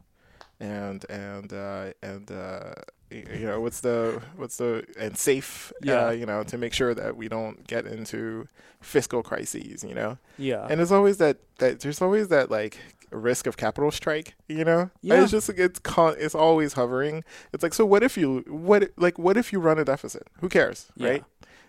and and uh, and uh, you know what's the what's the and safe.
Yeah.
Uh, you know, to make sure that we don't get into fiscal crises. You know.
Yeah.
And there's always that, that there's always that like risk of capital strike, you know?
Yeah.
It's just like it's con- it's always hovering. It's like so what if you what like what if you run a deficit? Who cares,
Yeah.
right?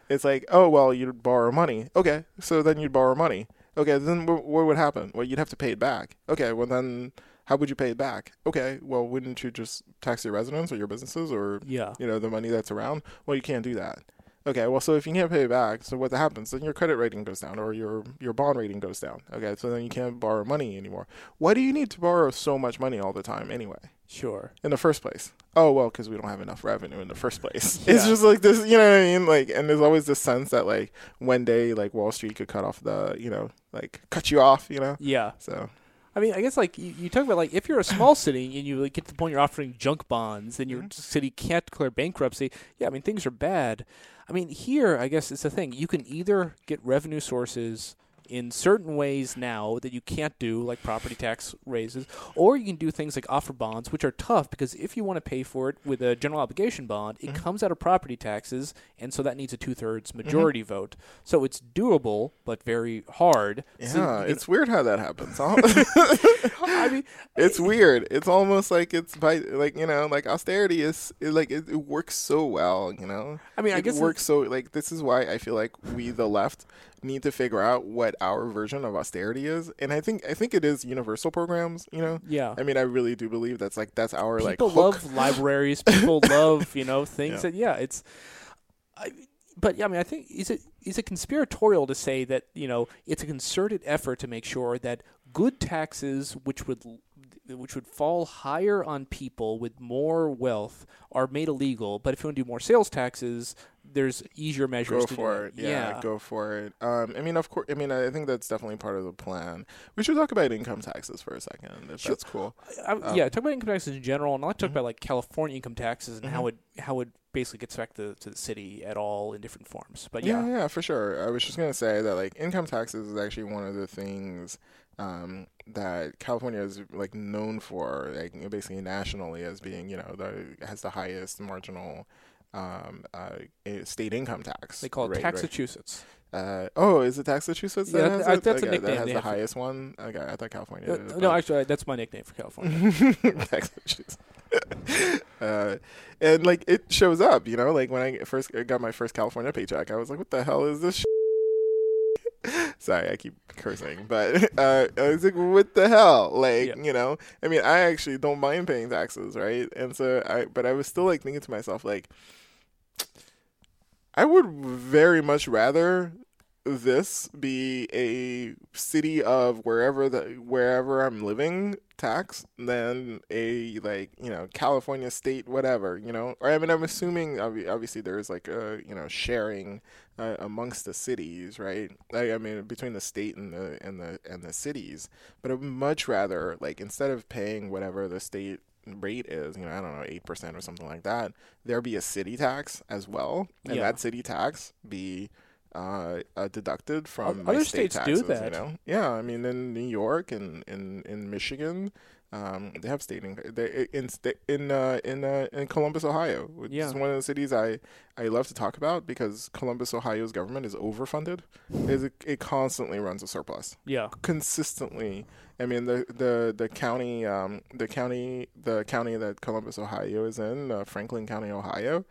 It's like, oh well, you'd borrow money. Okay, so then you'd borrow money. Okay, then wh- what would happen? Well, you'd have to pay it back. Okay, well then how would you pay it back? Okay, well wouldn't you just tax your residents or your businesses or
yeah.
you know the money that's around well you can't do that okay well so if you can't pay it back so what happens? Then your credit rating goes down or your your bond rating goes down. Okay so then you can't borrow money anymore. Why do you need to borrow so much money all the time anyway?
Sure.
in the first place. Oh well because we don't have enough revenue in the first place. It's just like this you know what i mean? Like and there's always this sense that like one day like wall street could cut off the you know like cut you off you know?
Yeah.
so.
I mean, I guess like you, you talk about like if you're a small city and you like, get to the point you're offering junk bonds and your
Mhm.
city can't declare bankruptcy, yeah, I mean things are bad. I mean here, I guess it's the thing. You can either get revenue sources in certain ways now that you can't do, like property tax raises, or you can do things like offer bonds, which are tough because if you want to pay for it with a general obligation bond, it
Mhm.
comes out of property taxes, and so that needs a two thirds majority vote. So it's doable, but very hard.
Yeah
you can-
it's weird how that happens?
I mean,
it's weird. It's almost like it's by like you know like austerity is it, like it, it works so well. You know,
I mean, I
it
guess it-
works so like this is why I feel like we the left need to figure out what our version of austerity is, and I think I think it is universal programs. You know,
yeah.
I mean I really do believe that's like that's our like
people love libraries. People love you know things
Yeah.
that yeah. It's, I, but yeah, I mean, I think is it is it conspiratorial to say that you know it's a concerted effort to make sure that good taxes, which would which would fall higher on people with more wealth, are made illegal. But if you want to do more sales taxes, there's easier measures
Go
to
for
do
it, yeah, Go for it. Um, I mean, of course. I mean, I think that's definitely part of the plan. We should talk about income taxes for a second, if
Sure.
that's cool.
I,
Um,
yeah, talk about income taxes in general, and to talk
Mhm.
about like California income taxes and how
Mhm.
it how it basically gets back to, to the city at all in different forms. But
yeah,
yeah,
yeah, for sure. I was just gonna say that like income taxes is actually one of the things um, that California is like known for, like basically nationally as being you know the has the highest marginal um, uh, eh, state income tax.
they call it
rate, right?
Taxachusetts.
Uh, oh, is it Massachusetts?
Yeah,
that
that-
has
that's a nickname
That has the highest one. Okay, I thought California.
Uh,
did,
no, actually, that's my nickname for California.
Massachusetts. uh, and like it shows up, you know, like when I first got my first California paycheck, I was like, "What the hell is this?" Sorry, I keep cursing, but uh, I was like, "What the hell?" Like,
Yeah.
you know, I mean, I actually don't mind paying taxes, right? And so, I, but I was still like thinking to myself, like, I would very much rather this be a city of wherever the wherever I'm living tax than a like you know California state whatever you know? Or I mean I'm assuming obviously there's like a you know sharing uh, amongst the cities right? I, I mean between the state and the and the and the cities. But I would much rather like instead of paying whatever the state rate is you know I don't know eight percent or something like that there be a city tax as well. And
Yeah.
that city tax be uh, uh, deducted from
Other
state
states do that.
You know, yeah. I mean, in New York and in in Michigan, um, they have. They in in uh, in uh, in Columbus, Ohio, which
Yeah.
is one of the cities I I love to talk about because Columbus, Ohio's government is overfunded. It, it constantly runs a surplus
Yeah.
consistently. I mean, the the the county, um, the county, the county that Columbus, Ohio, is in, uh, Franklin County, Ohio,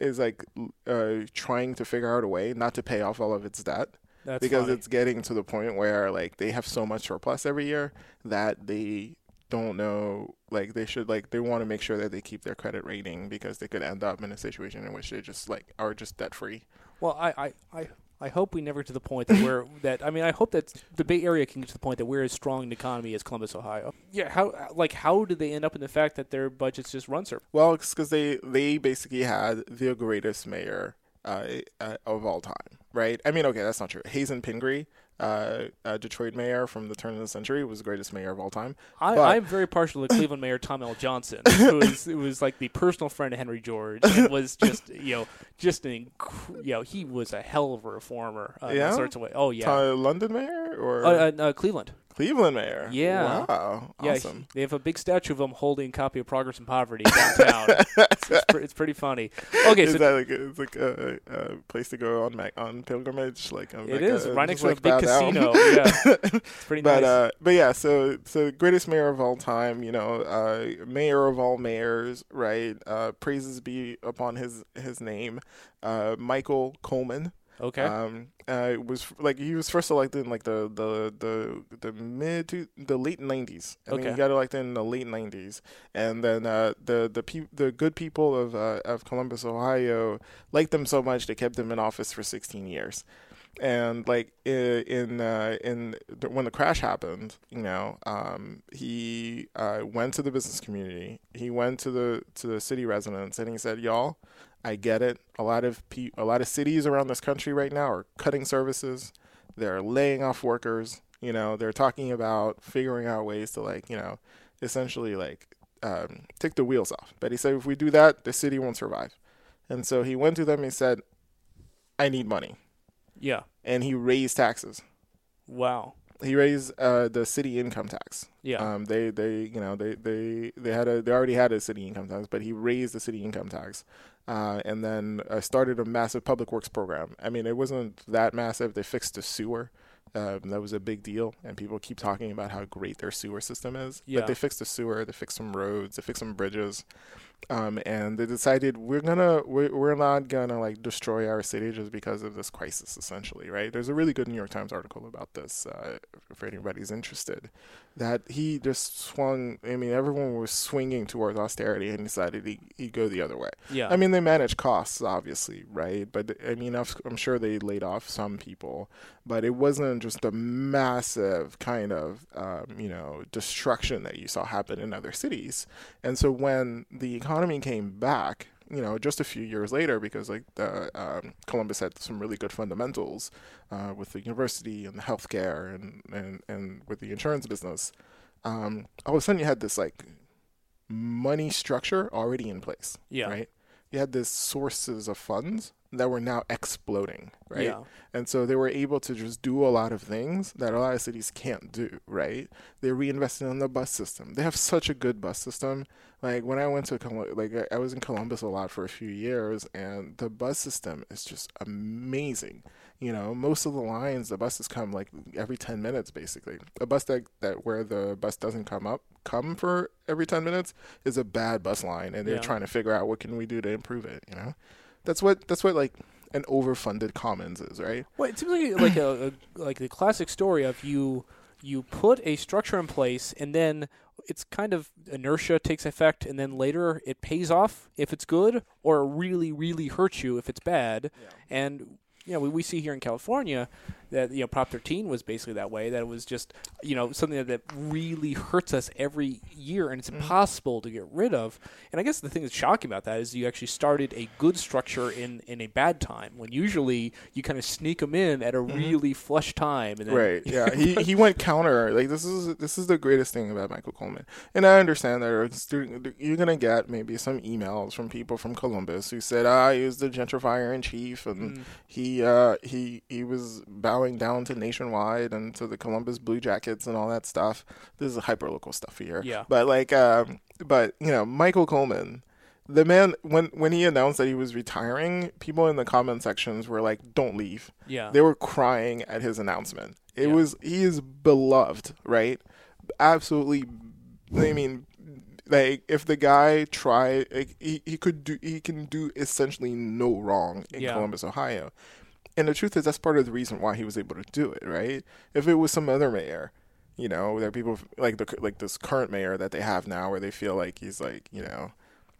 is like uh, trying to figure out a way not to pay off all of its debt
That's
because
funny.
it's getting to the point where like they have so much surplus every year that they don't know like they should like they want to make sure that they keep their credit rating because they could end up in a situation in which they just like are just debt free.
Well, I, I, I, I hope we never get to the point that we're that. I mean, I hope that the Bay Area can get to the point that we're as strong an economy as Columbus, Ohio. Yeah. How like how did they end up in the fact that their budgets just run surplus?
Well, it's because they they basically had the greatest mayor uh, uh, of all time, right? I mean, okay, that's not true. Hazen Pingree, uh, uh, Detroit mayor from the turn of the century, was the greatest mayor of all time.
I, I'm very partial to Cleveland Mayor Tom L. Johnson, who is who was like the personal friend of Henry George, and was just you know just an inc- you know he was a hell of a reformer uh, in
Yeah?
all sorts of ways. Oh yeah,
Uh, London mayor or
uh, uh, uh, Cleveland.
Cleveland mayor?
Yeah.
Wow.
Yeah,
Awesome.
they have a big statue of him holding a copy of Progress and Poverty downtown. it's, it's, pre- it's pretty funny. Okay,
is
so
that like a, it's like a, a place to go on Mac, on pilgrimage? Like um,
it
like
is
a,
right next to a
like
big casino. Yeah, it's pretty
but
nice.
uh, but yeah, so so greatest mayor of all time, you know, uh, mayor of all mayors, right? Uh, praises be upon his his name, uh, Michael Coleman.
Okay,
Um, uh, was like he was first elected in like the the the the mid to the late nineties. I mean,
Okay.
he got elected in the late nineties, and then uh, the the pe- the good people of uh, of Columbus, Ohio, liked him so much they kept him in office for sixteen years. And like in uh, in the, when the crash happened, you know, um, he uh, went to the business community. He went to the to the city residents, and he said, "Y'all, I get it. A lot of pe- a lot of cities around this country right now are cutting services. They're laying off workers. You know, they're talking about figuring out ways to like, you know, essentially like um, take the wheels off. But he said, if we do that, the city won't survive. And so he went to them. and He said, I need money,
yeah.
and he raised taxes.
Wow.
He raised uh, the city income tax.
Yeah.
Um, they, they, you know, they, they, they had a, they already had a city income tax, but he raised the city income tax, uh, and then I started a massive public works program. I mean, it wasn't that massive. They fixed the sewer. Um, that was a big deal, and people keep talking about how great their sewer system is.
Yeah.
But they fixed the sewer, they fixed some roads, they fixed some bridges, um, and they decided we're gonna we're, we're not gonna like destroy our city just because of this crisis. Essentially, right? There's a really good New York Times article about this uh, for anybody's interested. That he just swung. I mean, everyone was swinging towards austerity, and decided he he'd go the other way.
yeah.
I mean, they manage costs, obviously, right? But I mean, I'm sure they laid off some people, but it wasn't just a massive kind of, um, you know, destruction that you saw happen in other cities. And so when the economy came back, you know, just a few years later, because like the um, Columbus had some really good fundamentals uh, with the university and the healthcare and and and with the insurance business, um, all of a sudden you had this like money structure already in place
yeah.
right? You had these sources of funds that were now exploding, right?
Yeah.
And so they were able to just do a lot of things that a lot of cities can't do, right? They reinvested in the bus system. They have such a good bus system. Like when I went to Col- like I- was in Columbus a lot for a few years, and the bus system is just amazing. You know, most of the lines, the buses come like every ten minutes, basically. A bus that that where the bus doesn't come up, come for every ten minutes, is a bad bus line, and they're
Yeah.
trying to figure out what can we do to improve it. You know, that's what that's what like an overfunded commons is, right?
Well, it seems like like a, a like the classic story of you you put a structure in place and then it's kind of inertia takes effect and then later it pays off if it's good or really really hurts you if it's bad yeah. and you know we, we see here in California that you know Prop 13 was basically that way that it was just you know something that, that really hurts us every year and it's impossible to get rid of and I guess the thing that's shocking about that is you actually started a good structure in in a bad time when usually you kind of sneak them in at a really flush time and then
Right. Yeah. he he went counter. Like this is this is the greatest thing about Michael Coleman. And I understand that you're gonna get maybe some emails from people from Columbus who said, "Ah, he was the gentrifier in chief, and
Mm.
he uh he he was bowing down to Nationwide and to the Columbus Blue Jackets and all that stuff." This is hyper local stuff here.
Yeah.
But like, um, but you know, Michael Coleman. The man, when when he announced that he was retiring, people in the comment sections were like, "Don't leave."
yeah
They were crying at his announcement. It
Yeah.
was he is beloved, right? Absolutely. I mean, like if the guy tried, like, he he could do he can do essentially no wrong in
Yeah.
Columbus, Ohio. And the truth is, that's part of the reason why he was able to do it, right? If it was some other mayor, you know, there are people like the like this current mayor that they have now, where they feel like he's like, you know,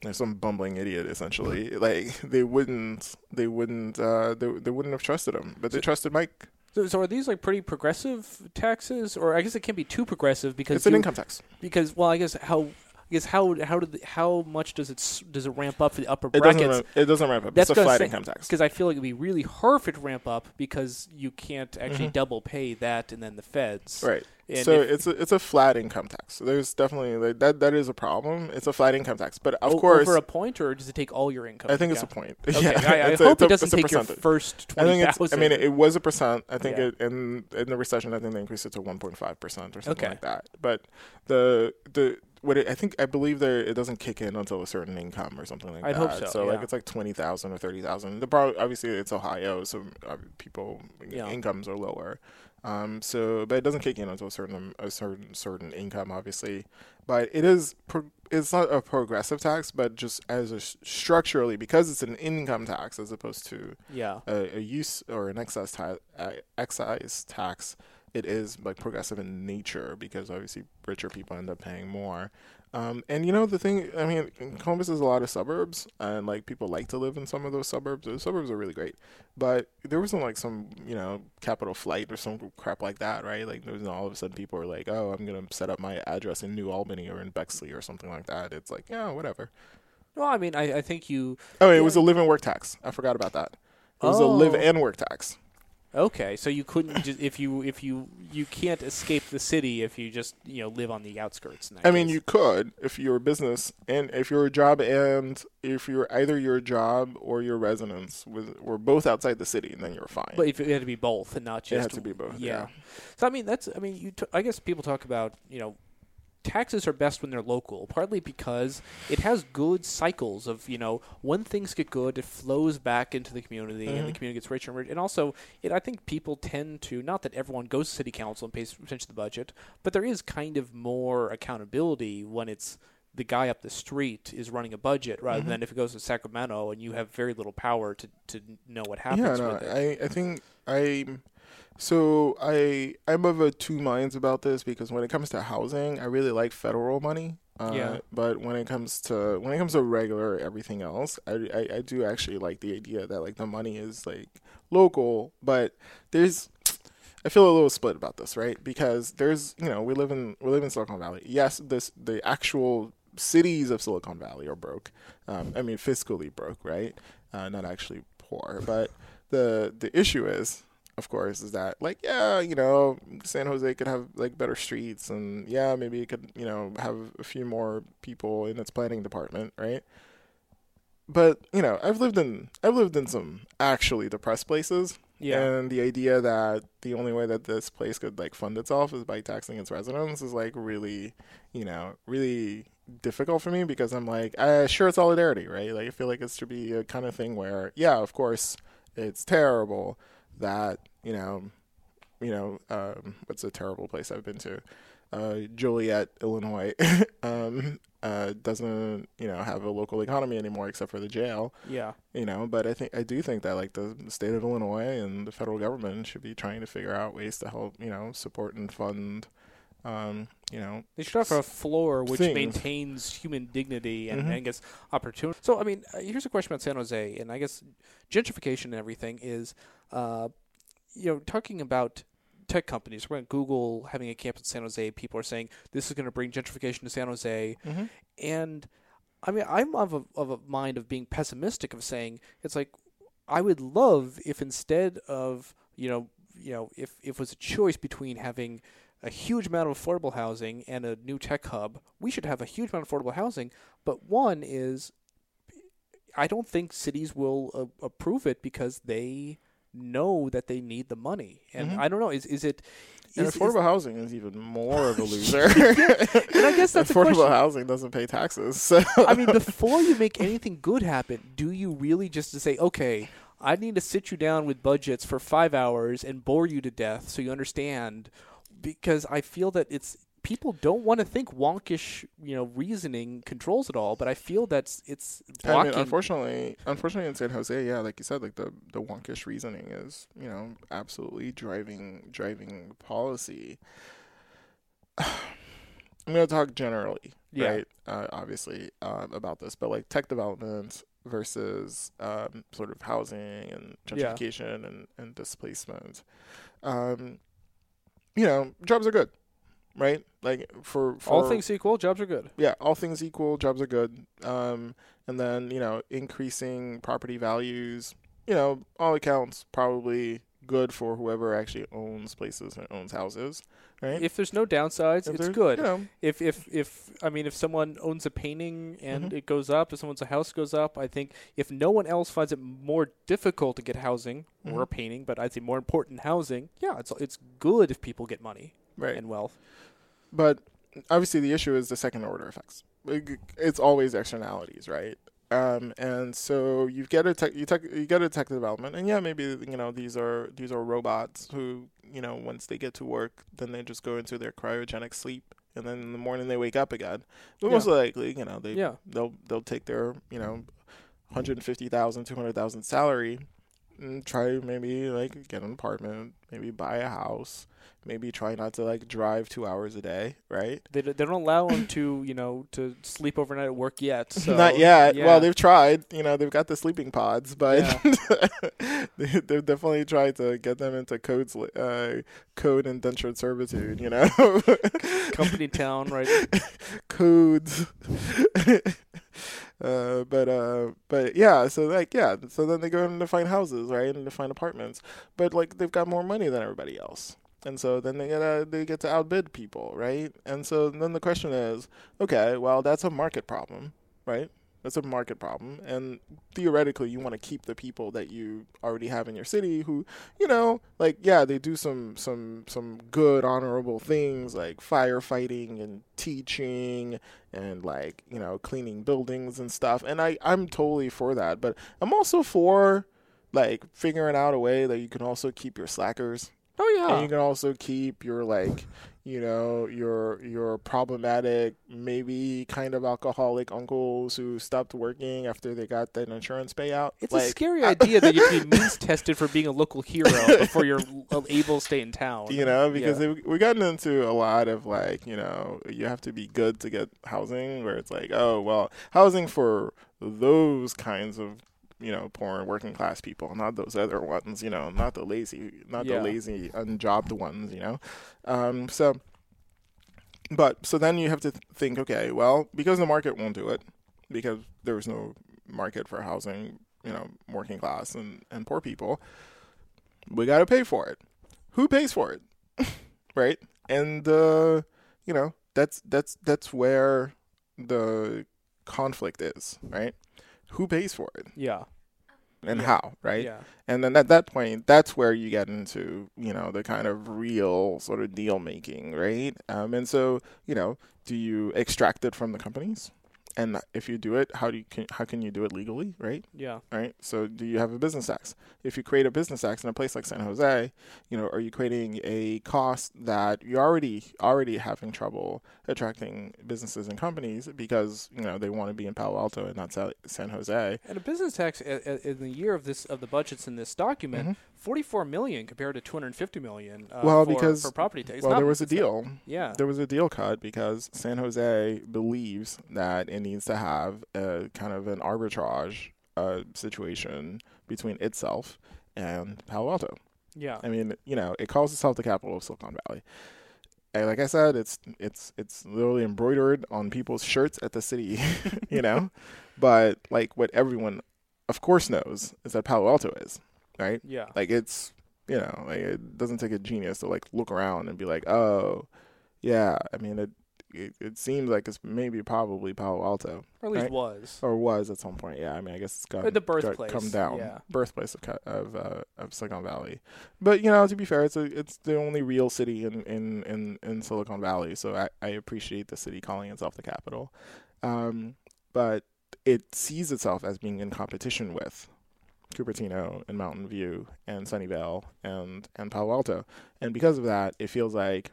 there's some bumbling idiot essentially. Like they wouldn't, they wouldn't, uh, they, they wouldn't have trusted him, but they trusted Mike.
so, so are these like pretty progressive taxes or I guess it can't be too progressive because
It's an
you-
income tax.
because well I guess how I guess how how did the, how much does it does it ramp up for the upper
It doesn't.
brackets
Ramp, it doesn't ramp up.
That's
it's a flat income tax.
because I feel like it'd be really hard for it to ramp up because you can't actually
Mhm.
double pay that and then the feds
Right.
And
so
if-
it's a it's a flat income tax. So there's definitely like, that that is a problem. It's a flat income tax, but of
O-
course,
over a point or does it take all your income?
I think it's
Yeah.
a point.
Okay,
yeah,
I, I
a-
hope
a-
it doesn't take your first
I think it's. I mean, it, was a percent. I think
Yeah.
it, in in the recession, I think they increased it to 1.5 percent or something
Okay.
like that. But the the what it, I think I believe there it doesn't kick in until a certain income or something like that.
I'd
that.
hope so,
So like it's like twenty thousand or thirty thousand. The pro- obviously it's Ohio, so uh, people
Yeah.
incomes are lower. Um, so but it doesn't kick in until a certain a certain certain income, obviously. But it is pro- it's not a progressive tax, but just as a s- structurally because it's an income tax as opposed to
yeah.
a, a use or an excess ta- uh, excise tax, it is like progressive in nature because obviously richer people end up paying more. Um, and you know the thing, I mean, Columbus has a lot of suburbs, and like people like to live in some of those suburbs. Those suburbs are really great, but there wasn't like some you know capital flight or some crap like that, right? Like there was all of a sudden people were like, oh, I'm gonna set up my address in New Albany or in Bexley or something like that. It's like yeah, whatever.
Well, I mean, I, I think you
Oh, it
Yeah.
was a live and work tax. I forgot about that. It was a live
Oh.
and work tax.
Okay. So you couldn't just if you if you you can't escape the city if you just you know live on the outskirts.
I mean, you could if you're a business and if your job and if you're either your job or your residence was were both outside the city, then you're fine.
But if it had to be both and not just
it had to be both.
Yeah.
Yeah.
So I mean, that's I mean, you. T- I guess people talk about you know, taxes are best when they're local, partly because it has good cycles of you know when things get good, it flows back into the community, and the
Mhm.
community gets richer and richer. And also, it I think people tend to not that everyone goes to city council and pays attention to the budget, but there is kind of more accountability when it's the guy up the street is running a budget rather
Mhm.
than if it goes to Sacramento and you have very little power to, to know what happens
Yeah, no,
with it.
I I think I so I I'm of a two minds about this because when it comes to housing, I really like federal money. Uh,
Yeah.
But when it comes to when it comes to regular everything else, I, I I do actually like the idea that like the money is like local, but there's I feel a little split about this, right? Because there's, you know, we live in we live in Silicon Valley. Yes, this the actual cities of Silicon Valley are broke. Um, I mean, fiscally broke, right? Uh, not actually poor. But the the issue is, of course, is that like, yeah, you know, San Jose could have like better streets, and yeah, maybe it could, you know, have a few more people in its planning department, right? But you know, I've lived in I've lived in some actually depressed places,
yeah.
and the idea that the only way that this place could like fund itself is by taxing its residents is like really, you know, really difficult for me because I'm like, uh, sure, it's solidarity, right? Like I feel like it should be a kind of thing where, yeah, of course, it's terrible that you know, you know, um, what's a terrible place I've been to? uh, Joliet, Illinois, um, uh, doesn't you know have a local economy anymore except for the jail.
Yeah.
You know, but I think I do think that like the state of Illinois and the federal government should be trying to figure out ways to help you know support and fund. Um, you know,
They should have a floor which
Things.
maintains human dignity and,
Mhm.
and gets opportunity. So, I mean, uh, here's a question about San Jose, and I guess gentrification and everything is, uh, you know, talking about tech companies. We're at Google having a campus in San Jose. People are saying this is going to bring gentrification to San Jose, and I mean, I'm of a, of a mind of being pessimistic of saying it's like I would love if instead of you know you know if if it was a choice between having a huge amount of affordable housing and a new tech hub, we should have a huge amount of affordable housing. But one is, I don't think cities will uh, approve it because they know that they need the money, and
Mhm.
I don't know. Is is it?
and
is- is-
affordable housing is even more of a loser.
and I guess that's
affordable housing doesn't pay taxes. So
I mean, before you make anything good happen, do you really just to say, okay, I need to sit you down with budgets for five hours and bore you to death so you understand? Because I feel that it's people don't want to think wonkish, you know, reasoning controls it all. But I feel that's it's
I mean, unfortunately, unfortunately in San Jose, yeah, like you said, like the the wonkish reasoning is, you know, absolutely driving driving policy. I'm gonna talk generally,
Yeah.
right? Uh, obviously, um, about this, but like tech development versus um, sort of housing and
Yeah.
gentrification and, and displacement. Um, you know, jobs are good, right? Like for, for
all things equal, jobs are good.
yeah, all things equal, jobs are good. Um, and then you know, increasing property values, you know, all accounts probably good for whoever actually owns places and owns houses, right?
If there's no downsides,
If
it's good.
You know,
if if if I mean if someone owns a painting and
Mhm.
it goes up, if someone's a house goes up, I think if no one else finds it more difficult to get housing or a painting, but I'd say more important housing, yeah, it's it's good if people get money
right?
and wealth.
But obviously, the issue is the second order effects. It's always externalities, right? Um, and so you get a tech, you tech, you get a tech development, and yeah, maybe you know these are these are robots who you know once they get to work, then they just go into their cryogenic sleep, and then in the morning they wake up again. But
Yeah.
most likely, you know, they
Yeah.
they'll they'll take their you know, 150,000, 200,000 salary, try maybe like get an apartment, maybe buy a house, maybe try not to like drive two hours a day, right?
They they don't allow them to you know to sleep overnight at work yet. So,
Not yet.
yeah.
Well, they've tried. You know, they've got the sleeping pods, but they, they've definitely tried to get them into codes, uh, code indentured servitude. You know,
company town right.
codes. uh, but uh, but yeah. So like yeah. So then they go in to find houses, right, and to find apartments. But like they've got more money than everybody else. And so then they get to, they get to outbid people, right? And so then the question is, okay, well that's a market problem, right? That's a market problem, and theoretically, you want to keep the people that you already have in your city, who, you know, like yeah, they do some some some good, honorable things like firefighting and teaching and like you know cleaning buildings and stuff. And I I'm totally for that, but I'm also for like figuring out a way that you can also keep your slackers
Oh yeah.
and you can also keep your like you know your your problematic maybe kind of alcoholic uncles who stopped working after they got that insurance payout
It's
like,
a scary idea that you have to be means tested for being a local hero before you're able to stay in town.
you know because
Yeah.
they, we gotten into a lot of like you know you have to be good to get housing where it's like oh well housing for those kinds of you know poor and working class people not those other ones you know not the lazy not
Yeah.
the lazy unjobbed ones you know? Um so but so then you have to th- think okay well because the market won't do it because there's no market for housing you know working class and and poor people we got to pay for it. Who pays for it? Right? And uh you know that's that's that's where the conflict is right who pays for it
yeah.
and
Yeah.
how right
Yeah.
and then at that point that's where you get into you know the kind of real sort of deal making right um and so you know do you extract it from the companies and if you do it, how do you can, how can you do it legally, right?
Yeah.
Right. So do you have a business tax? If you create a business tax in a place like San Jose, you know, are you creating a cost that you're already already having trouble attracting businesses and companies because you know they want to be in Palo Alto and not San Jose?
And a business tax in the year of this of the budgets in this document,
Mhm.
44 million compared to 250 million. Uh,
Well,
for,
because-
for property tax.
well,
Not-
there was a
not-
deal.
Yeah.
There was a deal cut because San Jose believes that it needs to have a kind of an arbitrage uh, situation between itself and Palo Alto.
Yeah.
I mean, you know, it calls itself the capital of Silicon Valley. And like I said, it's it's it's literally embroidered on people's shirts at the city, you know. But like what everyone, of course, knows is that Palo Alto is right.
Yeah.
Like it's you know, like it doesn't take a genius to like look around and be like, oh, yeah. I mean, it it, it seems like it's maybe probably Palo Alto
or at least
right.
was.
or was at some point. Yeah, I mean, I guess it's gone
Uh, the
got-
birthplace,
come down,
yeah.
birthplace of of uh, of Silicon Valley. But you know, to be fair, it's a, it's the only real city in in in, in Silicon Valley. So I, I appreciate the city calling itself the capital. Um, but it sees itself as being in competition with Cupertino and Mountain View and Sunnyvale and and Palo Alto, and because of that, it feels like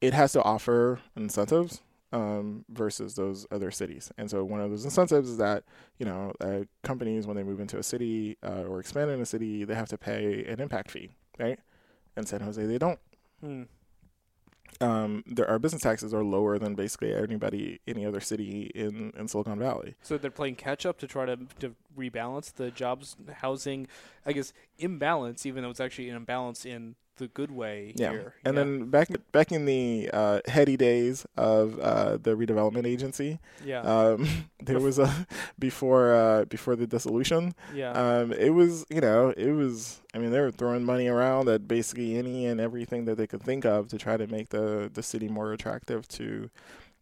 it has to offer incentives um, versus those other cities. And so one of those incentives is that you know uh, companies when they move into a city uh, or expand in a city, they have to pay an impact fee, right? In San Jose, they don't.
Hmm.
Um, there, our business taxes are lower than basically anybody, any other city in, in Silicon Valley.
So they're playing catch up to try to to rebalance the jobs housing, I guess imbalance, even though it's actually an imbalance in the good way
Yeah,
here.
and
yeah.
then back back in the uh, heady days of uh, the redevelopment agency,
yeah,
um, there was a before uh, before the dissolution.
yeah,
Um, it was, you know, it was. I mean, they were throwing money around at basically any and everything that they could think of to try to make the the city more attractive to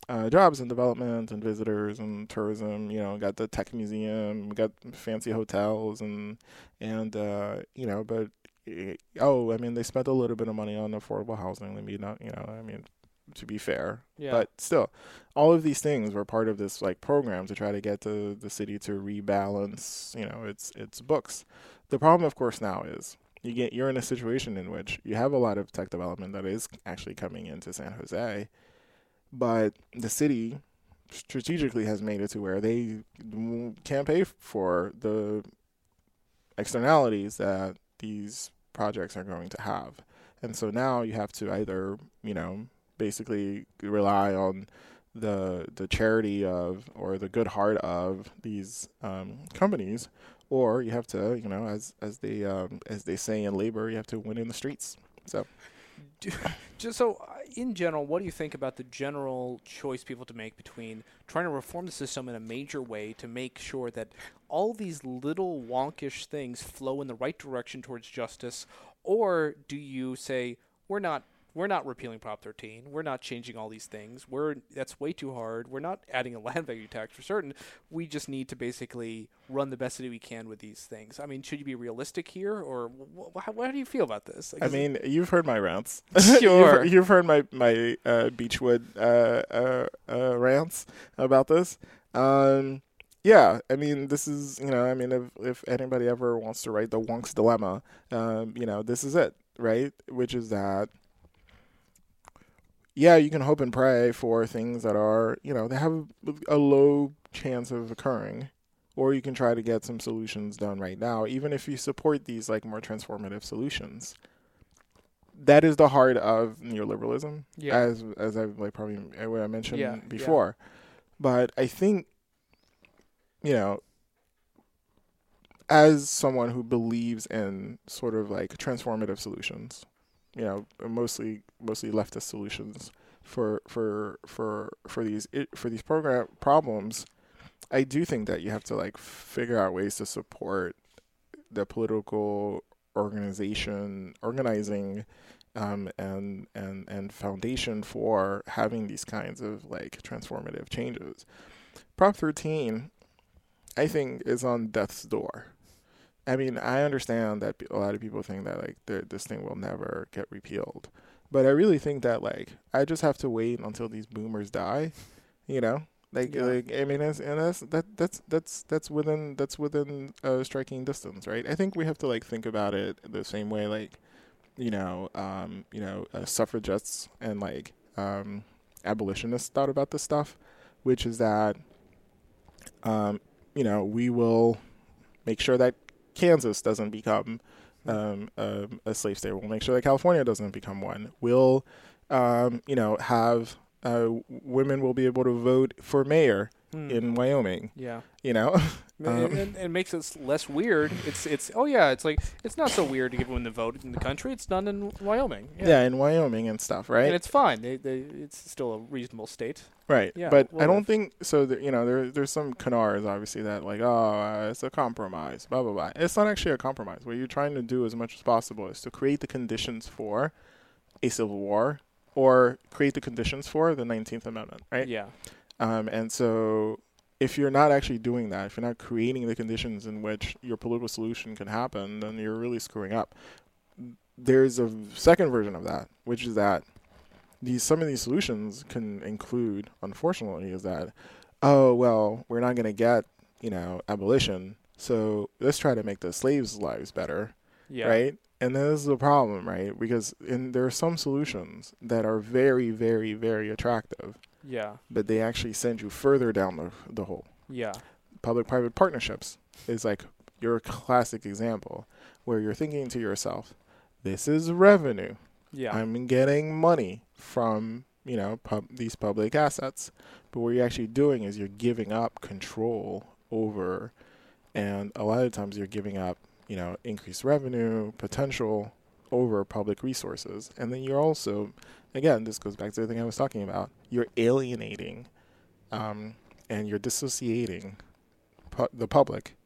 uh, jobs and development and visitors and tourism. You know, got the tech museum, got fancy hotels and and uh, you know, but eh, oh, I mean, they spent a little bit of money on affordable housing. I mean, not, you know, I mean, to be fair,
yeah.
but still, all of these things were part of this like program to try to get the the city to rebalance, you know, its its books. The problem, of course, now is you get you're in a situation in which you have a lot of tech development that is actually coming into San Jose, but the city strategically has made it to where they can't pay for the externalities that these projects are going to have. And so now you have to either, you know, basically rely on the the charity of or the good heart of these um, companies, or you have to, you know, as as they um, as they say in labor, you have to win in the streets. So
Just so, in general, what do you think about the general choice people to make between trying to reform the system in a major way to make sure that all these little wonkish things flow in the right direction towards justice, or do you say we're not we're not repealing Prop 13, we're not changing all these things, we're that's way too hard, we're not adding a land value tax for certain, we just need to basically run the best that we can with these things. I mean, should you be realistic here, or wh- wh- how, how do you feel about this? Like,
I mean, you've heard my rants.
Sure.
you've, you've heard my my uh, Beechwood uh, uh, uh, rants about this. Um, yeah, I mean, this is you know, I mean, if if anybody ever wants to write the Wonk's dilemma, um, you know, this is it, right? Which is that. Yeah, you can hope and pray for things that are, you know, they have a low chance of occurring, or you can try to get some solutions done right now, even if you support these like more transformative solutions that is the heart of neoliberalism,
Yeah.
as as I've like probably uh, what I mentioned
Yeah, yeah.
before. But I think, you know, as someone who believes in sort of like transformative solutions, you know, mostly mostly leftist solutions for for for for these for these program problems, I do think that you have to like figure out ways to support the political organization organizing um, and and and foundation for having these kinds of like transformative changes. Prop 13, I think, is on death's door. I mean, I understand that a lot of people think that like this thing will never get repealed, but I really think that like I just have to wait until these boomers die, you know, Like,
Yeah.
like I mean, that's, and that's that that's that's that's within that's within uh, striking distance, right? I think we have to like think about it the same way, like you know, um, you know, uh, suffragettes and like um, abolitionists thought about this stuff, which is that, um, you know, we will make sure that Kansas doesn't become um, um, a slave state. We'll make sure that California doesn't become one. We'll, um, you know, have uh, women will be able to vote for mayor
Hmm.
in Wyoming.
yeah.
You know,
And-
Um,
and, it makes it less weird. It's it's oh yeah, it's like it's not so weird to give women the vote in the country. It's done in Wyoming.
yeah. in Wyoming and stuff, right?
And it's fine. They, they, it's still a reasonable state.
Right.
Yeah,
but I don't think so. That, you know, there there's some canards obviously that like, oh, uh, it's a compromise. Blah blah blah. It's not actually a compromise. What you're trying to do as much as possible is to create the conditions for a civil war or create the conditions for the 19th Amendment, right?
Yeah.
Um, and so if you're not actually doing that, if you're not creating the conditions in which your political solution can happen, then you're really screwing up. There's a second version of that, which is that these some of these solutions can include, unfortunately, is that oh well, we're not going to get you know abolition, so let's try to make the slaves' lives better,
Yeah.
right? And this is the problem, right? Because in, there are some solutions that are very, very, very attractive
Yeah.
but they actually send you further down the the hole.
Yeah.
Public-private partnerships is like your classic example where you're thinking to yourself, "This is revenue.
Yeah.
I'm getting money from you know pub- these public assets." But what you're actually doing is you're giving up control over, and a lot of times you're giving up you know increased revenue potential over public resources, and then you're also again, this goes back to the thing I was talking about. You're alienating um, and you're dissociating pu- the public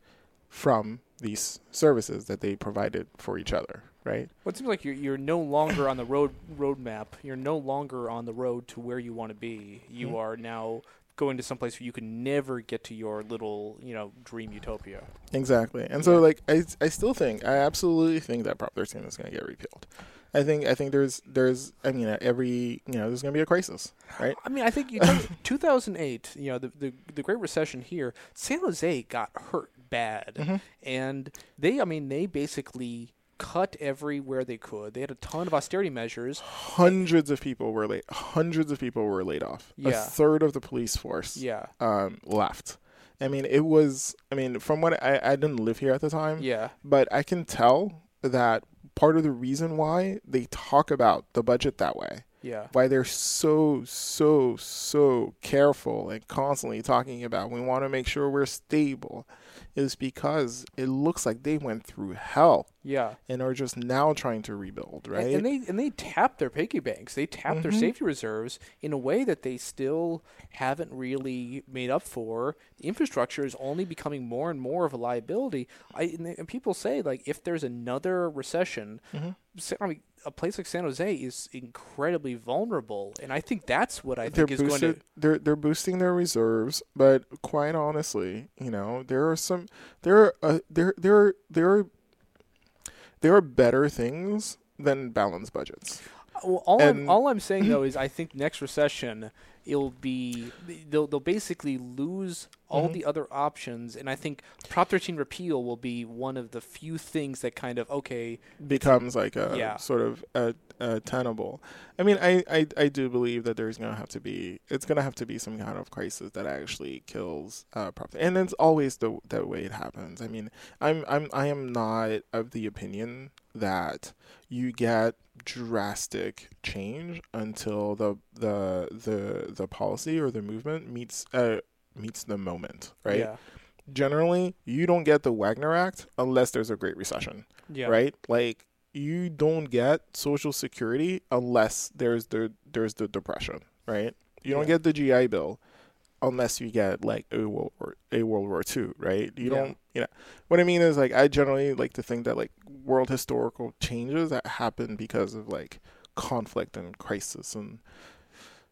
from these services that they provided for each other, right?
Well, it seems like you're you're no longer on the road roadmap. You're no longer on the road to where you want to be. You
Mhm.
are now going to some place where you can never get to your little, you know, dream utopia.
Exactly. And so,
Yeah.
like, I, I still think, I absolutely think that Prop 13 is going to get repealed. I think, I think there's, there's, I mean, every, you know, there's going to be a crisis, right?
I mean, I think you talk- 2008, you know, the, the the Great Recession here, San Jose got hurt bad,
Mhm.
and they, I mean, they basically cut everywhere they could. They had a ton of austerity measures.
Hundreds of people were laid, hundreds of people were laid off. A third of the police force
Yeah,
um, left. I mean, it was, I mean, from what I, I didn't live here at the time,
yeah,
but I can tell that part of the reason why they talk about the budget that way,
yeah,
why they're so, so, so careful and constantly talking about we want to make sure we're stable, is because it looks like they went through hell
yeah.
and are just now trying to rebuild, right?
And they and they tap their piggy banks. They tap their
Mhm.
safety reserves in a way that they still haven't really made up for. The infrastructure is only becoming more and more of a liability. I and, they- and people say like if there's another recession,
Mhm.
I mean, a place like San Jose is incredibly vulnerable, and I think that's what I
they're
think is going to.
they're they're boosting their reserves, but quite honestly, you know, there are some there are uh, there there are, there are there are better things than balanced budgets.
Well, all I'm, all I'm saying though is I think next recession it'll be they'll they'll basically lose all
Mhm.
the other options, and I think Prop 13 repeal will be one of the few things that kind of okay,
becomes like a
Yeah.
sort of a, a tenable. I mean, I, I I do believe that there's gonna have to be it's gonna have to be some kind of crisis that actually kills uh property, and it's always the the way it happens. I mean, I'm I'm I am not of the opinion that you get drastic change until the the the the policy or the movement meets uh meets the moment, right?
Yeah,
Generally, you don't get the Wagner Act unless there's a Great Recession
yeah,
right? Like you don't get social security unless there's the there's the depression, right? You don't get the GI Bill unless you get like a World War a World War Two, right? You
Yeah.
don't, you know. What I mean is like I generally like to think that like world historical changes that happen because of like conflict and crisis and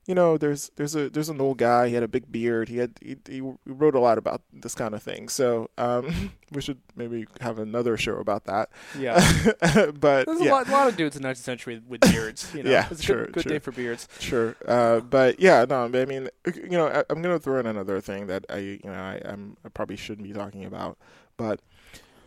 you know, there's there's a there's an old guy. He had a big beard. He had he, he wrote a lot about this kind of thing. So um, we should maybe have another show about that.
Yeah.
but
There's
yeah,
a, lot, a lot of dudes in the 19th century with beards. You know?
Yeah,
it's a
sure,
good, good
sure.
day for beards.
sure. Uh, but yeah, no. I mean, you know, I, I'm gonna throw in another thing that I you know I I'm, I probably shouldn't be talking about, but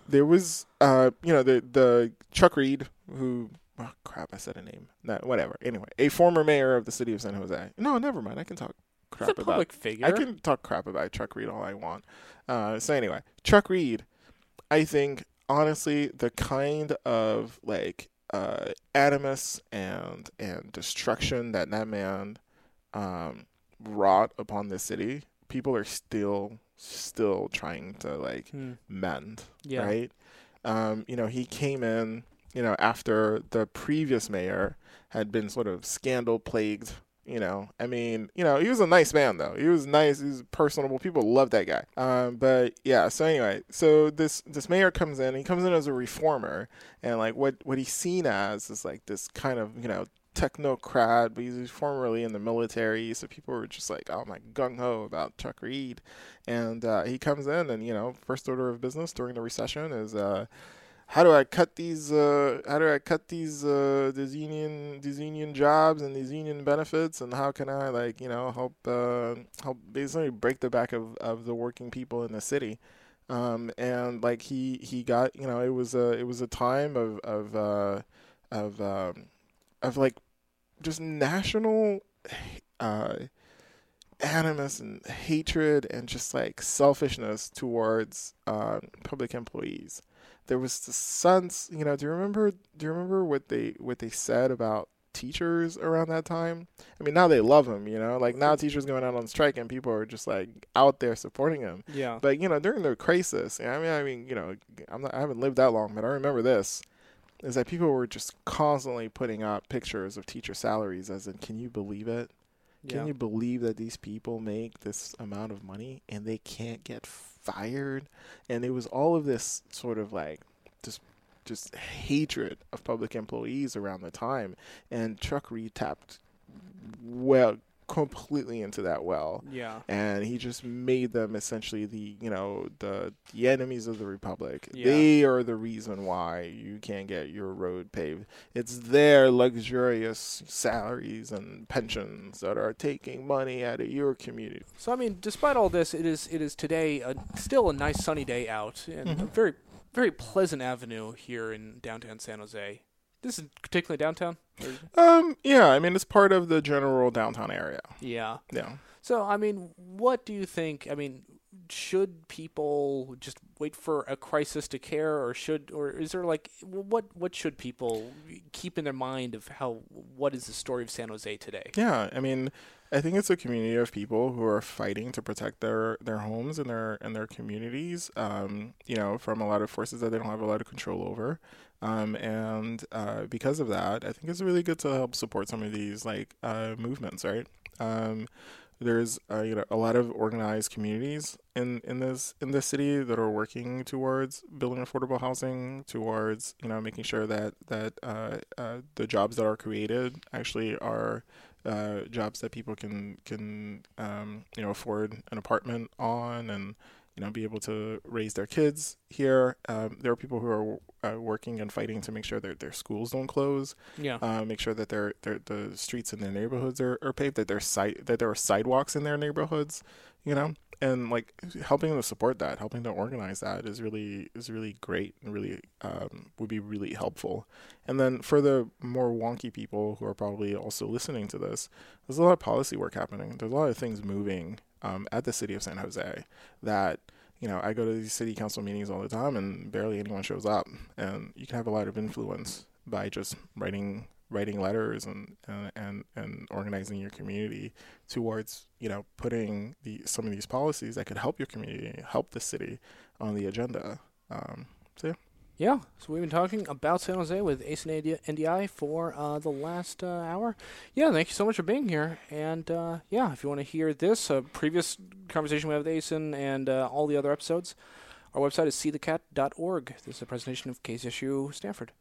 there was uh you know the the Chuck Reed who. Oh, crap! I said a name. No, whatever. Anyway, a former mayor of the city of San Jose. No, never mind. I can talk crap
a
about
public figure.
I can talk crap about Chuck Reed all I want. Uh, so anyway, Chuck Reed, I think honestly, the kind of like uh, animus and and destruction that that man um, wrought upon this city, people are still still trying to like
Hmm.
mend.
Yeah.
Right. Um, you know, he came in. You know, after the previous mayor had been sort of scandal plagued. You know, I mean, you know, he was a nice man though. He was nice. He was personable. People loved that guy. Um, but yeah. So anyway, so this this mayor comes in. He comes in as a reformer, and like what what he's seen as is like this kind of you know technocrat, but he's formerly in the military, so people were just like, oh my gung ho about Chuck Reed, and uh, he comes in, and you know, first order of business during the recession is. Uh, how do I cut these? Uh, how do I cut these? Uh, these union, these union jobs and these union benefits, and how can I like you know help uh, help basically break the back of, of the working people in the city? Um, and like he he got you know it was a it was a time of of uh, of um, of like just national uh, animus and hatred and just like selfishness towards um, public employees. There was the sense, you know. Do you remember? Do you remember what they what they said about teachers around that time? I mean, now they love them, you know. Like now, teachers going out on strike and people are just like out there supporting them.
Yeah.
But you know, during the crisis, I mean, I mean, you know, I'm not, I haven't lived that long, but I remember this is that people were just constantly putting out pictures of teacher salaries, as in, can you believe it? Can
yeah.
you believe that these people make this amount of money and they can't get fired? And it was all of this sort of like just just hatred of public employees around the time, and Chuck Reed tapped well completely into that well
yeah.
and he just made them essentially the you know the the enemies of the republic
Yeah.
they are the reason why you can't get your road paved it's their luxurious salaries and pensions that are taking money out of your community
So I mean, despite all this, it is it is today a, still a nice sunny day out and a
Mhm.
very very pleasant avenue here in downtown San Jose. This is particularly downtown.
Um yeah i mean it's part of the general downtown area
Yeah.
yeah
So I mean, what do you think? I mean, should people just wait for a crisis to care, or should, or is there like what what should people keep in their mind of how what is the story of San Jose today?
Yeah, I mean, I think it's a community of people who are fighting to protect their their homes and their and their communities. Um, you know, from a lot of forces that they don't have a lot of control over. Um, and uh, because of that, I think it's really good to help support some of these like uh, movements, right? Um, there's uh, you know a lot of organized communities in in this in this city that are working towards building affordable housing, towards you know making sure that that uh, uh, the jobs that are created actually are uh, jobs that people can can um, you know afford an apartment on and you know be able to raise their kids here. Um, there are people who are uh, working and fighting to make sure that their schools don't close
Yeah.
uh, make sure that their, their the streets in their neighborhoods are, are paved, that there's site that there are sidewalks in their neighborhoods, you know, and like helping to support that, helping to organize that is really is really great and really um, would be really helpful. And then for the more wonky people who are probably also listening to this, there's a lot of policy work happening. There's a lot of things moving um, at the city of San Jose that you know, I go to these city council meetings all the time and barely anyone shows up. And you can have a lot of influence by just writing writing letters and and and, and organizing your community towards, you know, putting the some of these policies that could help your community, help the city on the agenda. Um,
Yeah, so we've been talking about San Jose with Asn Ndiaye for uh, the last uh, hour. Yeah, thank you so much for being here. And uh, yeah, if you want to hear this, uh, previous conversation we had with Asn and uh, all the other episodes, our website is seethecat.org. This is a presentation of Issue Stanford.